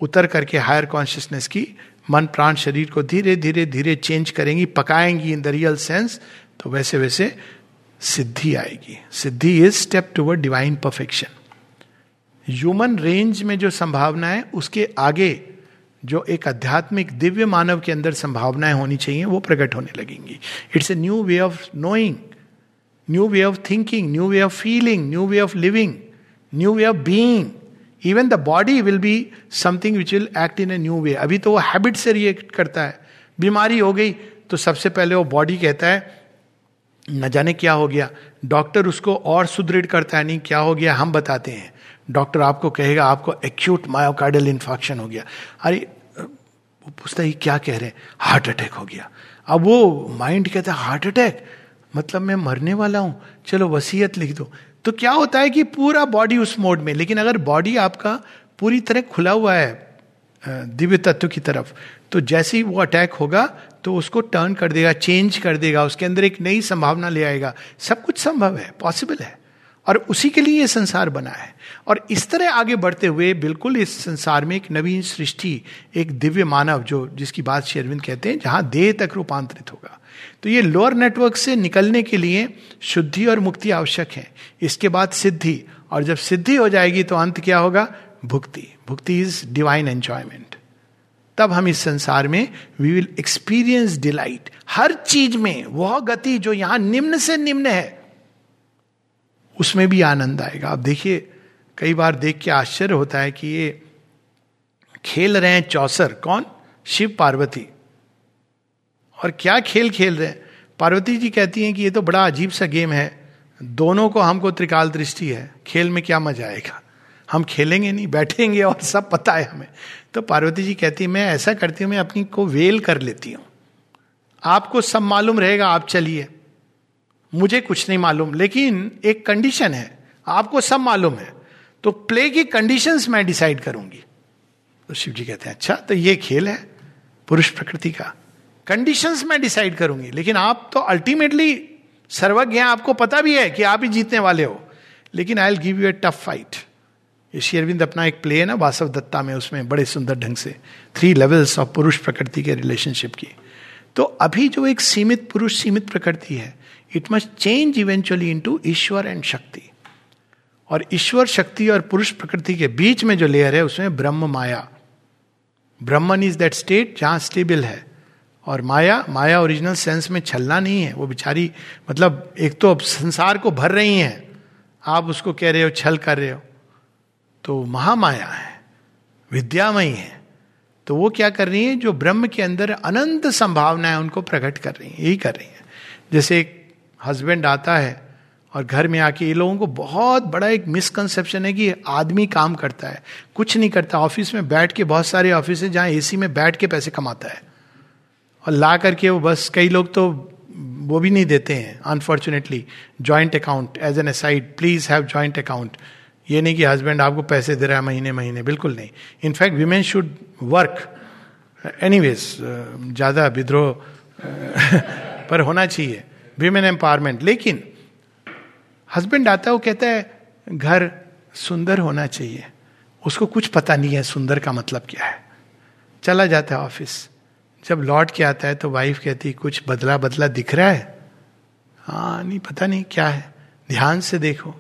उतर करके हायर कॉन्शियसनेस की, मन, प्राण, शरीर को धीरे धीरे धीरे चेंज करेंगी, पकाएँगी इन द रियल सेंस तो वैसे वैसे सिद्धि आएगी। सिद्धि is step toward divine perfection human range में जो संभावना है, उसके आगे जो एक आध्यात्मिक दिव्य मानव के अंदर संभावनाएँ होनी चाहिए, वो प्रकट होने लगेंगी। It's a new way of knowing new way of thinking new way of feeling new way of living new way of being even the body will be something which will act in a new way अभी तो वो habit से react करता है। बीमारी हो गई तो सबसे पहले वो बॉडी कहता है, न जाने क्या हो गया। डॉक्टर उसको और सुदृढ़ करता है, नहीं, क्या हो गया? हम बताते हैं। डॉक्टर आपको कहेगा, आपको एक्यूट मायोकार्डियल इन्फेक्शन हो गया। अरे, वो पूछता है क्या कह रहे हैं? हार्ट अटैक हो गया। अब वो माइंड कहता है हार्ट अटैक मतलब मैं मरने वाला हूँ। चलो वसीयत लिख दो। तो क्या होता है कि पूरा बॉडी उस मोड में, लेकिन अगर बॉडी आपका पूरी तरह खुला हुआ है दिव्य तत्व की तरफ़ तो जैसे ही वो अटैक होगा तो उसको टर्न कर देगा चेंज कर देगा, उसके अंदर एक नई संभावना ले आएगा। सब कुछ संभव है पॉसिबल है। और उसी के लिए ये संसार बना है। और इस तरह आगे बढ़ते हुए बिल्कुल इस संसार में एक नवीन सृष्टि, एक दिव्य मानव जो, जिसकी बात शेरविंद कहते हैं, जहाँ देह तक रूपांतरित होगा। तो ये लोअर नेटवर्क से निकलने के लिए शुद्धि और मुक्ति आवश्यक है। इसके बाद सिद्धि, और जब सिद्धि हो जाएगी तो अंत क्या होगा? भुक्ति। भुक्ति इज़ डिवाइन एंजॉयमेंट तब हम इस संसार में वी विल एक्सपीरियंस डिलाइट हर चीज़ में, वह गति जो यहाँ निम्न से निम्न है उसमें भी आनंद आएगा। आप देखिए, कई बार देख के आश्चर्य होता है कि ये खेल रहे हैं चौसर। कौन? शिव पार्वती। और क्या खेल खेल रहे हैं? पार्वती जी कहती हैं कि ये तो बड़ा अजीब सा गेम है। दोनों को हमको त्रिकाल दृष्टि है। खेल में क्या मज़ा आएगा? हम खेलेंगे नहीं, बैठेंगे और सब पता है हमें। तो पार्वती जी कहती है, मैं ऐसा करती हूँ, मैं अपनी को वेल कर लेती हूँ। आपको सब मालूम रहेगा, आप चलिए। मुझे कुछ नहीं मालूम, लेकिन एक कंडीशन है, आपको सब मालूम है। तो प्ले की कंडीशन मैं डिसाइड करूँगी। तो शिव जी कहते हैं अच्छा तो ये खेल है, पुरुष प्रकृति का। कंडीशंस मैं डिसाइड करूँगी, लेकिन आप तो अल्टीमेटली सर्वज्ञ हैं, आपको पता भी है कि आप ही जीतने वाले हो। लेकिन I'll give you a tough fight ये शेरविंद अपना एक प्ले है ना, वासव दत्ता में, उसमें बड़े सुंदर ढंग से। थ्री लेवल्स ऑफ़ पुरुष प्रकृति के रिलेशनशिप की। तो अभी जो एक सीमित पुरुष, सीमित प्रकृति है it must change eventually into Ishwar and शक्ति और ईश्वर, शक्ति और पुरुष प्रकृति के बीच में जो लेयर है, उसमें ब्रह्म, माया। ब्रह्मन इज़ दैट स्टेट जहाँ स्टेबल है। और माया माया ओरिजिनल सेंस में छलना नहीं है। वो बिचारी मतलब एक तो अब संसार को भर रही हैं। आप उसको कह रहे हो, छल कर रहे हो। तो महामाया है, विद्यामयी है। तो वो क्या कर रही है, जो ब्रह्म के अंदर अनंत संभावनाएँ उनको प्रकट कर रही है, यही कर रही है। जैसे एक हस्बैंड आता है और घर में आके ये लोगों को बहुत बड़ा एक मिसकंसेप्शन है कि आदमी काम करता है। कुछ नहीं करता। ऑफ़िस में बैठ के बहुत सारे ऑफ़िस है जहाँ एसी में बैठ के पैसे कमाता है। और ला करके वो बस कई लोग तो वो भी नहीं देते हैं unfortunately joint account as an aside please have joint account ये नहीं कि हस्बैंड आपको पैसे दे रहा है महीने महीने, बिल्कुल नहीं। In fact women should work any ज़्यादा विद्रोह, पर होना चाहिए। वीमेन एम्पावरमेंट लेकिन हस्बैंड आता है वो कहता है घर सुंदर होना चाहिए। उसको कुछ पता नहीं है सुंदर का मतलब क्या है। चला जाता है ऑफ़िस जब लौट के आता है तो वाइफ कहती है कुछ बदला बदला दिख रहा है? हाँ नहीं पता नहीं क्या है। ध्यान से देखो।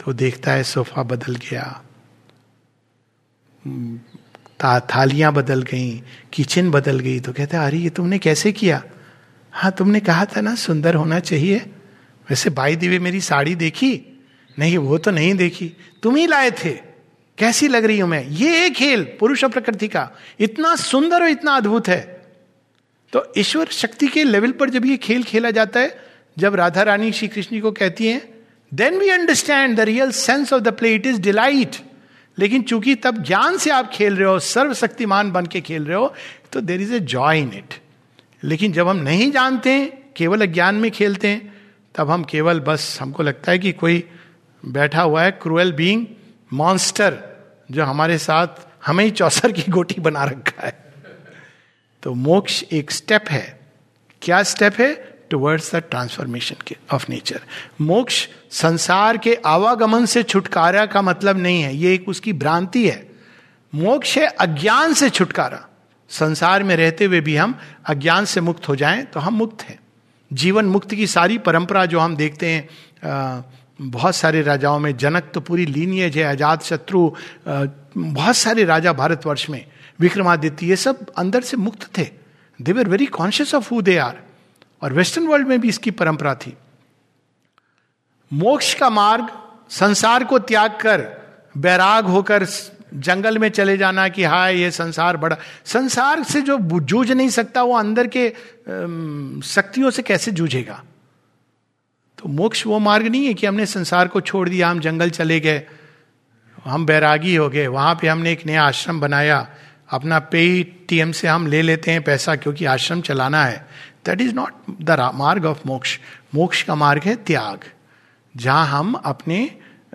तो देखता है सोफा बदल गया। था, थालियाँ बदल गई किचन बदल गई। तो कहता है अरे ये तुमने कैसे किया? हाँ तुमने कहा था ना, सुंदर होना चाहिए। वैसे बाई दिवे मेरी साड़ी देखी? नहीं, वो तो नहीं देखी। तुम ही लाए थे। कैसी लग रही हूँ मैं? ये एक खेल, पुरुष और प्रकृति का। इतना सुंदर और इतना अद्भुत है। तो ईश्वर शक्ति के लेवल पर जब ये खेल खेला जाता है, जब राधा रानी श्री कृष्ण को कहती हैं then we understand the real sense of the play it is delight लेकिन चूँकि तब ज्ञान से आप खेल रहे हो, सर्वशक्तिमान बन के खेल रहे हो तो there is a joy in it लेकिन जब हम नहीं जानते हैं, केवल अज्ञान में खेलते हैं, तब हम केवल बस हमको लगता है कि कोई बैठा हुआ है, क्रूएल बीइंग, मॉन्स्टर, जो हमारे साथ हमें ही चौसर की गोटी बना रखा है। तो मोक्ष एक स्टेप है। क्या स्टेप है? टुवर्ड्स द ट्रांसफॉर्मेशन के ऑफ़ नेचर मोक्ष संसार के आवागमन से छुटकारा का मतलब नहीं है। ये एक उसकी भ्रांति है। मोक्ष है अज्ञान से छुटकारा। संसार में रहते हुए भी हम अज्ञान से मुक्त हो जाएँ तो हम मुक्त हैं। जीवन मुक्त की सारी परंपरा जो हम देखते हैं बहुत सारे राजाओं में, जनक तो पूरी लीनियज है, आज़ाद शत्रु बहुत सारे राजा भारतवर्ष में, विक्रमादित्य, ये सब अंदर से मुक्त थे। They were very conscious of who they are और वेस्टर्न वर्ल्ड में भी इसकी परंपरा थी। मोक्ष का मार्ग संसार को त्याग कर, बैराग होकर जंगल में चले जाना कि हाय, ये संसार बड़ा। संसार से जो जूझ नहीं सकता, वो अंदर के शक्तियों से कैसे जूझेगा? तो मोक्ष वो मार्ग नहीं है कि हमने संसार को छोड़ दिया, हम जंगल चले गए, हम बैरागी हो गए, वहाँ पे हमने एक नया आश्रम बनाया। अपना पे टीएम से हम ले लेते हैं पैसा, क्योंकि आश्रम चलाना है। That is not the marg of moksha. मोक्ष का मार्ग है त्याग, जहाँ हम अपने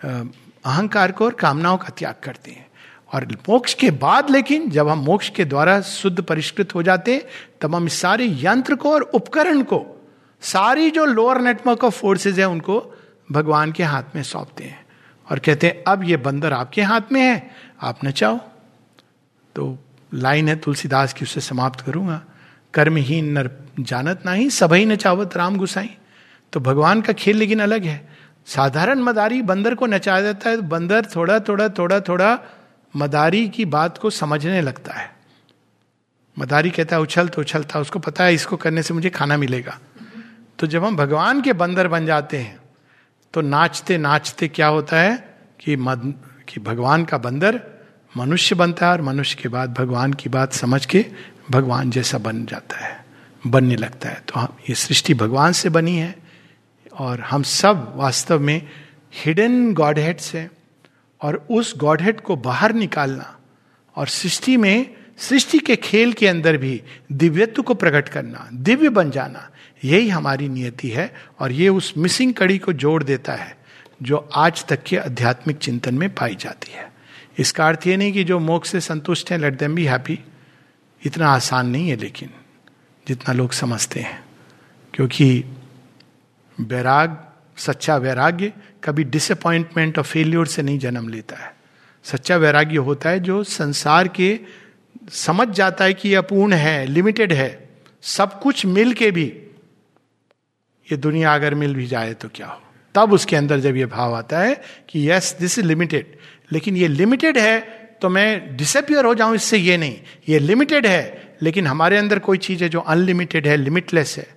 अहंकार को और कामनाओं का त्याग करते हैं। और मोक्ष के बाद लेकिन जब हम मोक्ष के द्वारा शुद्ध परिष्कृत हो जाते हैं तब हम सारे यंत्र को और उपकरण को, सारी जो लोअर नेटवर्क ऑफ़ फोर्सेज है, उनको भगवान के हाथ में सौंपते हैं। और कहते हैं, अब ये बंदर आपके हाथ में है, आप नचाओ। तो लाइन है, तुलसीदास की उससे समाप्त करूँगा। कर्महीन नर जानत ना नहीं सबही नचावत राम गुसाई। तो भगवान का खेल लेकिन अलग है। साधारण मदारी बंदर को नचा देता है तो बंदर थोड़ा थोड़ा थोड़ा थोड़ा मदारी की बात को समझने लगता है। मदारी कहता है उछल तो उछलता, उसको पता है इसको करने से मुझे खाना मिलेगा। तो जब हम भगवान के बंदर बन जाते हैं तो नाचते नाचते क्या होता है कि मद, कि भगवान का बंदर मनुष्य बनता है और मनुष्य के बाद भगवान की बात समझ के भगवान जैसा बन जाता है, बनने लगता है। तो हम, ये सृष्टि भगवान से बनी है और हम सब वास्तव में हिडन गॉड हेड्स हैं। और उस गॉडहेड को बाहर निकालना और सृष्टि में, सृष्टि के खेल के अंदर भी दिव्यत्व को प्रकट करना, दिव्य बन जाना, यही हमारी नियति है और ये उस मिसिंग कड़ी को जोड़ देता है, जो आज तक के आध्यात्मिक चिंतन में पाई जाती है। इसका अर्थ ये नहीं कि जो मोक्ष से संतुष्ट हैं लेट देम बी हैप्पी इतना आसान नहीं है, लेकिन जितना लोग समझते हैं, क्योंकि वैराग, सच्चा वैराग्य कभी डिसअपॉइंटमेंट और फेल्योर से नहीं जन्म लेता है। सच्चा वैराग्य होता है जो संसार के समझ जाता है कि यह अपूर्ण है लिमिटेड है। सब कुछ मिल के भी ये दुनिया अगर मिल भी जाए तो क्या हो? तब उसके अंदर जब ये भाव आता है कि यस दिस इज़ लिमिटेड लेकिन ये लिमिटेड है तो मैं डिसअपियर हो जाऊँ, इससे ये नहीं। ये लिमिटेड है, लेकिन हमारे अंदर कोई चीज़ है जो अनलिमिटेड है लिमिटलेस है।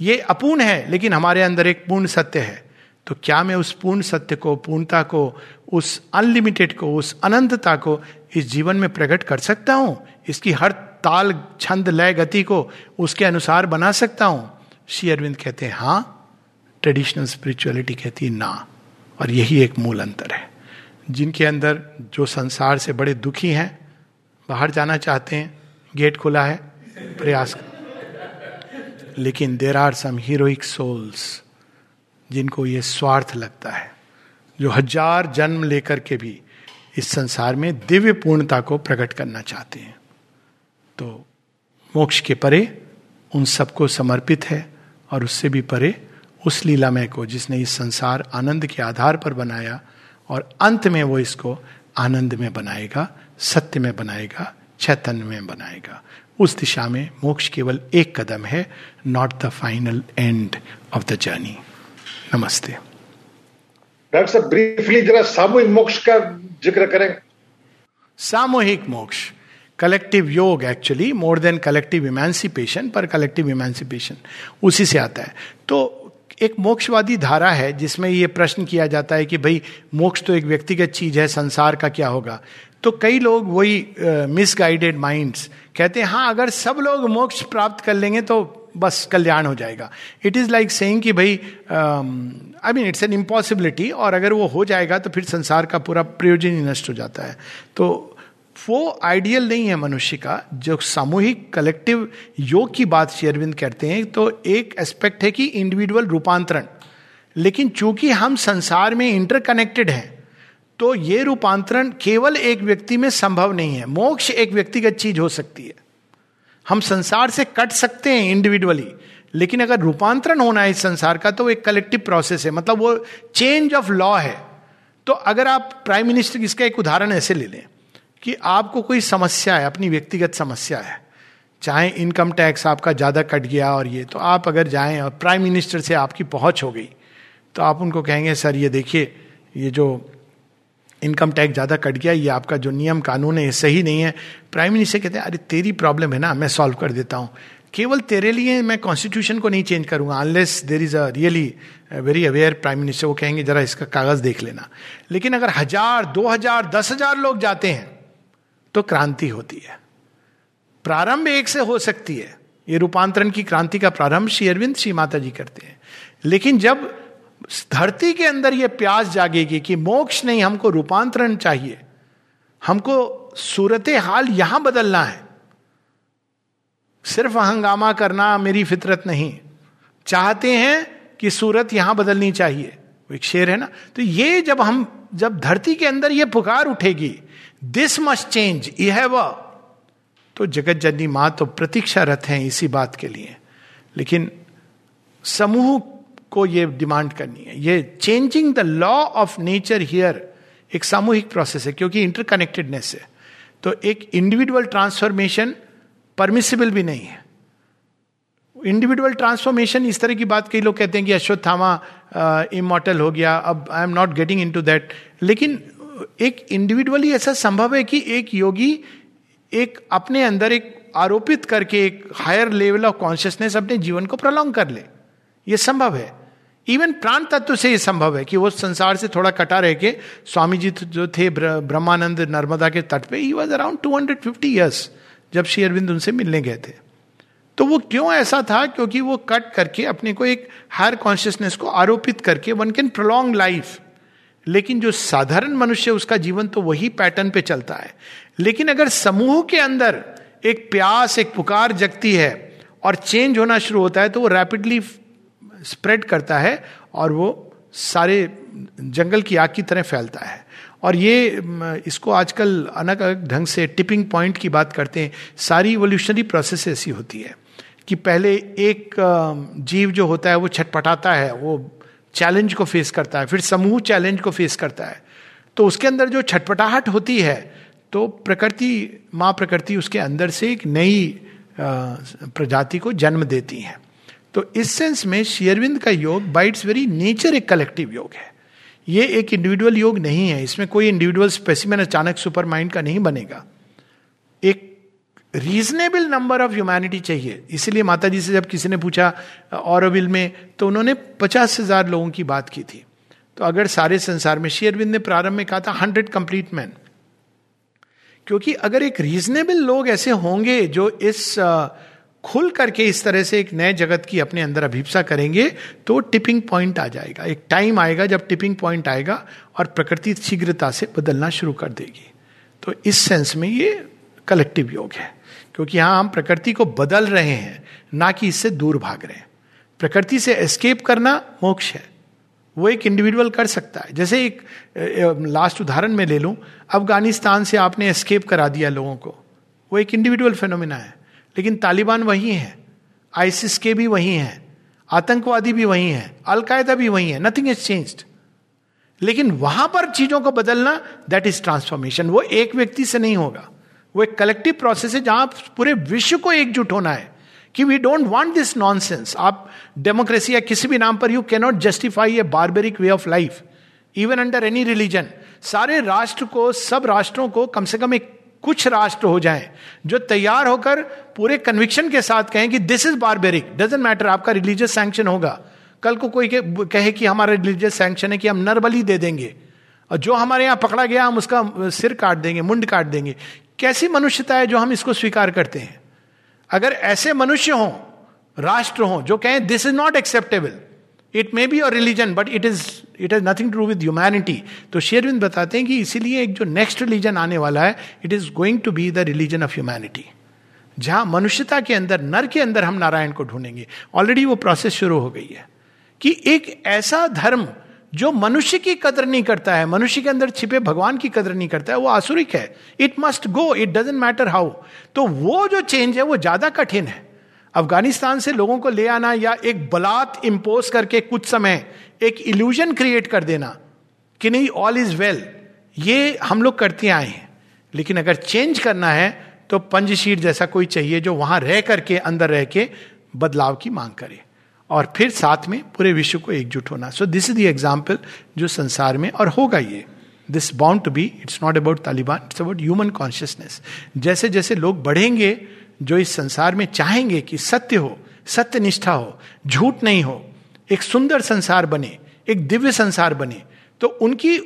ये अपूर्ण है, लेकिन हमारे अंदर एक पूर्ण सत्य है। तो क्या मैं उस पूर्ण सत्य को, पूर्णता को, उस अनलिमिटेड को, उस अनंतता को इस जीवन में प्रकट कर सकता हूँ? इसकी हर ताल, छंद, लय, गति को उसके अनुसार बना सकता हूँ? श्री अरविंद कहते हैं हाँ। ट्रेडिशनल स्पिरिचुअलिटी कहती है, ना। और यही एक मूल अंतर है। जिनके अंदर जो संसार से बड़े दुखी हैं, बाहर जाना चाहते हैं, गेट खुला है, प्रयास लेकिन there are some heroic souls जिनको ये स्वार्थ लगता है, जो हज़ार जन्म लेकर के भी इस संसार में दिव्य पूर्णता को प्रकट करना चाहते हैं। तो मोक्ष के परे उन सबको समर्पित है और उससे भी परे उस लीलामय को जिसने इस संसार आनंद के आधार पर बनाया और अंत में वो इसको आनंद में बनाएगा, सत्य में बनाएगा, चैतन्य में बनाएगा। उस दिशा में मोक्ष केवल एक कदम है not the final end of the journey नमस्ते। डॉक्टर साहब ब्रीफली जरा सामूहिक मोक्ष का ज़िक्र करें। सामूहिक मोक्ष कलेक्टिव योग actually more than collective emancipation पर कलेक्टिव इमेंसिपेशन उसी से आता है। तो एक मोक्षवादी धारा है जिसमें ये प्रश्न किया जाता है कि भाई मोक्ष तो एक व्यक्तिगत चीज़ है संसार का क्या होगा? तो कई लोग वही मिसगाइडेड uh, माइंड्स कहते हैं हाँ अगर सब लोग मोक्ष प्राप्त कर लेंगे तो बस कल्याण हो जाएगा। इट इज़ लाइक सेइंग कि भाई I mean it's an impossibility और अगर वो हो जाएगा तो फिर संसार का पूरा प्रयोजन ही नष्ट हो जाता है। तो वो आइडियल नहीं है मनुष्य का, जो सामूहिक कलेक्टिव योग की बात श्री अरविंद कहते हैं तो एक एस्पेक्ट है कि इंडिविजुअल रूपांतरण। लेकिन चूँकि हम संसार में इंटरकनेक्टेड हैं तो ये रूपांतरण केवल एक व्यक्ति में संभव नहीं है। मोक्ष एक व्यक्तिगत चीज़ हो सकती है। हम संसार से कट सकते हैं इंडिविजुअली लेकिन अगर रूपांतरण होना है इस संसार का तो वो एक कलेक्टिव प्रोसेस है। मतलब वो चेंज ऑफ़ लॉ है। तो अगर आप प्राइम मिनिस्टर इसका एक उदाहरण ऐसे ले लें कि आपको कोई समस्या है, अपनी व्यक्तिगत समस्या है, चाहे इनकम टैक्स आपका ज़्यादा कट गया और ये तो आप अगर जाएँ और प्राइम मिनिस्टर से आपकी पहुँच हो गई तो आप उनको कहेंगे, सर, ये देखिए, ये जो इनकम टैक्स ज़्यादा कट गया, ये आपका जो नियम कानून है सही नहीं है। प्राइम मिनिस्टर कहते हैं, अरे, तेरी प्रॉब्लम है ना, मैं सॉल्व कर देता हूँ। केवल तेरे लिए मैं कॉन्स्टिट्यूशन को नहीं चेंज करूँगा unless there is a really very aware prime minister वो कहेंगे, जरा इसका कागज़ देख लेना। लेकिन अगर हज़ार, दो हज़ार, दस हज़ार लोग जाते हैं तो क्रांति होती है। प्रारंभ एक से हो सकती है। ये रूपांतरण की क्रांति का प्रारंभ श्री अरविंद, श्री माता जी करते हैं। लेकिन जब धरती के अंदर यह प्यास जागेगी कि मोक्ष नहीं, हमको रूपांतरण चाहिए। हमको सूरत हाल यहाँ बदलना है। सिर्फ़ हंगामा करना मेरी फितरत नहीं। चाहते हैं कि सूरत यहाँ बदलनी चाहिए। एक शेर है ना? तो ये जब हम, जब धरती के अंदर ये पुकार उठेगी दिस मस्ट चेंज ये है वह तो जगत जननी माँ तो प्रतीक्षारत हैं इसी बात के लिए। लेकिन समूह को ये डिमांड करनी है। ये changing the law of nature here एक सामूहिक प्रोसेस है, क्योंकि इंटरकनेक्टेडनेस है। तो एक इंडिविजुअल ट्रांसफॉर्मेशन परमिसिबल भी नहीं है। इंडिविजुअल ट्रांसफॉर्मेशन इस तरह की बात कई लोग कहते हैं कि अश्वत्थामा इमोटल हो गया, अब I am not getting into that लेकिन एक इंडिविजुअली ऐसा संभव है कि एक योगी एक अपने अंदर एक आरोपित करके एक हायर लेवल ऑफ़ कॉन्शियसनेस अपने जीवन को प्रलोंग कर ले। यह संभव है। इवन प्राण तत्व से यह संभव है कि वो संसार से थोड़ा कटा रह के स्वामी जी जो थे ब्रह्मानंद नर्मदा के तट पे he was around two hundred fifty years जब श्री अरविंद उनसे मिलने गए थे। तो वो क्यों ऐसा था? क्योंकि वो कट करके अपने को एक हायर कॉन्शियसनेस को आरोपित करके वन कैन प्रोलॉन्ग लाइफ लेकिन जो साधारण मनुष्य उसका जीवन तो वही पैटर्न पे चलता है। लेकिन अगर समूह के अंदर एक प्यास, एक पुकार जगती है और चेंज होना शुरू होता है तो वो रैपिडली स्प्रेड करता है और वो सारे जंगल की आग की तरह फैलता है। और ये इसको आजकल अलग अलग ढंग से टिपिंग पॉइंट की बात करते हैं। सारी इवोल्यूशनरी प्रोसेस ऐसी होती है कि पहले एक जीव जो होता है वो छटपटाता है, वो चैलेंज को फेस करता है, फिर समूह चैलेंज को फेस करता है। तो उसके अंदर जो छटपटाहट होती है तो प्रकृति, माँ प्रकृति उसके अंदर से एक नई प्रजाति को जन्म देती है। तो इस सेंस में शेयरविंद का yoga by its very nature एक कलेक्टिव योग है। ये एक इंडिविजुअल योग नहीं है। इसमें कोई इंडिविजुअल स्पेसिमेन अचानक सुपर माइंड का नहीं बनेगा। एक रीजनेबल नंबर ऑफ़ ह्यूमैनिटी चाहिए। इसीलिए माता जी से जब किसी ने पूछा औरविल में तो उन्होंने पचास हज़ार लोगों की बात की थी। तो अगर सारे संसार में शेयरविंद ने प्रारंभ में कहा था हंड्रेड कंप्लीट मैन क्योंकि अगर एक रीजनेबल लोग ऐसे होंगे जो इस खुल करके इस तरह से एक नए जगत की अपने अंदर अभिप्सा करेंगे तो टिपिंग पॉइंट आ जाएगा। एक टाइम आएगा जब टिपिंग पॉइंट आएगा और प्रकृति शीघ्रता से बदलना शुरू कर देगी। तो इस सेंस में ये कलेक्टिव योग है, क्योंकि यहाँ हम प्रकृति को बदल रहे हैं, ना कि इससे दूर भाग रहे हैं। प्रकृति से एस्केप करना मोक्ष है। वो एक इंडिविजुअल कर सकता है। जैसे एक लास्ट उदाहरण में ले लूँ, अफ़गानिस्तान से आपने एस्केप करा दिया लोगों को। वो एक इंडिविजुअल फेनोमिना है। लेकिन तालिबान वही है, आईसिस के भी वही हैं, आतंकवादी भी वही हैं, अलकायदा भी वही है नथिंग इज़ चेंज्ड लेकिन वहाँ पर चीज़ों को बदलना दैट इज़ ट्रांसफॉर्मेशन वो एक व्यक्ति से नहीं होगा। वो एक कलेक्टिव प्रोसेस है जहाँ पूरे विश्व को एकजुट होना है कि we don't want this nonsense आप डेमोक्रेसी या किसी भी नाम पर you cannot justify a barbaric way of life even under any religion सारे राष्ट्र को, सब राष्ट्रों को कम से कम एक कुछ राष्ट्र हो जाए, जो तैयार होकर पूरे कन्विक्शन के साथ कहें कि this is barbaric doesn't matter आपका रिलीजियस सैंक्शन होगा। कल को कोई कहे कि हमारा रिलीजियस सैंक्शन है कि हम नरबली दे देंगे। और जो हमारे यहाँ पकड़ा गया, हम उसका सिर काट देंगे, मुंड काट देंगे। कैसी मनुष्यता है जो हम इसको स्वीकार करते हैं? अगर ऐसे मनुष्य हों, राष्ट्र हों, जो कहें this is not acceptable it may be और religion but it is it has nothing to do with humanity तो शेरविंद बताते हैं कि इसीलिए एक जो नेक्स्ट रिलीजन आने वाला है it is going to be the religion of humanity जहाँ मनुष्यता के अंदर, नर के अंदर हम नारायण को ढूंढेंगे। ऑलरेडी वो प्रोसेस शुरू हो गई है। कि एक ऐसा धर्म जो मनुष्य की कदर नहीं करता है, मनुष्य के अंदर छिपे भगवान की कदर नहीं करता है, वो आसुरिक है। It must go it doesn't matter how तो वो जो चेंज है, वो ज़्यादा कठिन है। अफ़गानिस्तान से लोगों को ले आना या एक बलात् इम्पोज करके कुछ समय एक इल्यूजन क्रिएट कर देना कि नहीं ऑल इज़ वेल ये हम लोग करते आए हैं। लेकिन अगर चेंज करना है तो पंचशीर जैसा कोई चाहिए जो वहाँ रह करके, अंदर रह के बदलाव की मांग करे। और फिर साथ में पूरे विश्व को एकजुट होना। So this is the example जो संसार में, और होगा ये। This bound to be it's not about Taliban it's about human consciousness जैसे जैसे लोग बढ़ेंगे जो इस संसार में चाहेंगे कि सत्य हो सत्य निष्ठा हो, झूठ नहीं हो, एक सुंदर संसार बने, एक दिव्य संसार बने तो उनकी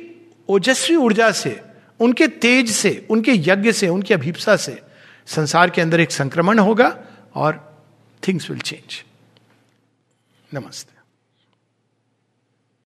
ओजस्वी ऊर्जा से, उनके तेज से, उनके यज्ञ से, उनकी अभिप्सा से संसार के अंदर एक संक्रमण होगा और थिंग्स विल चेंज नमस्ते।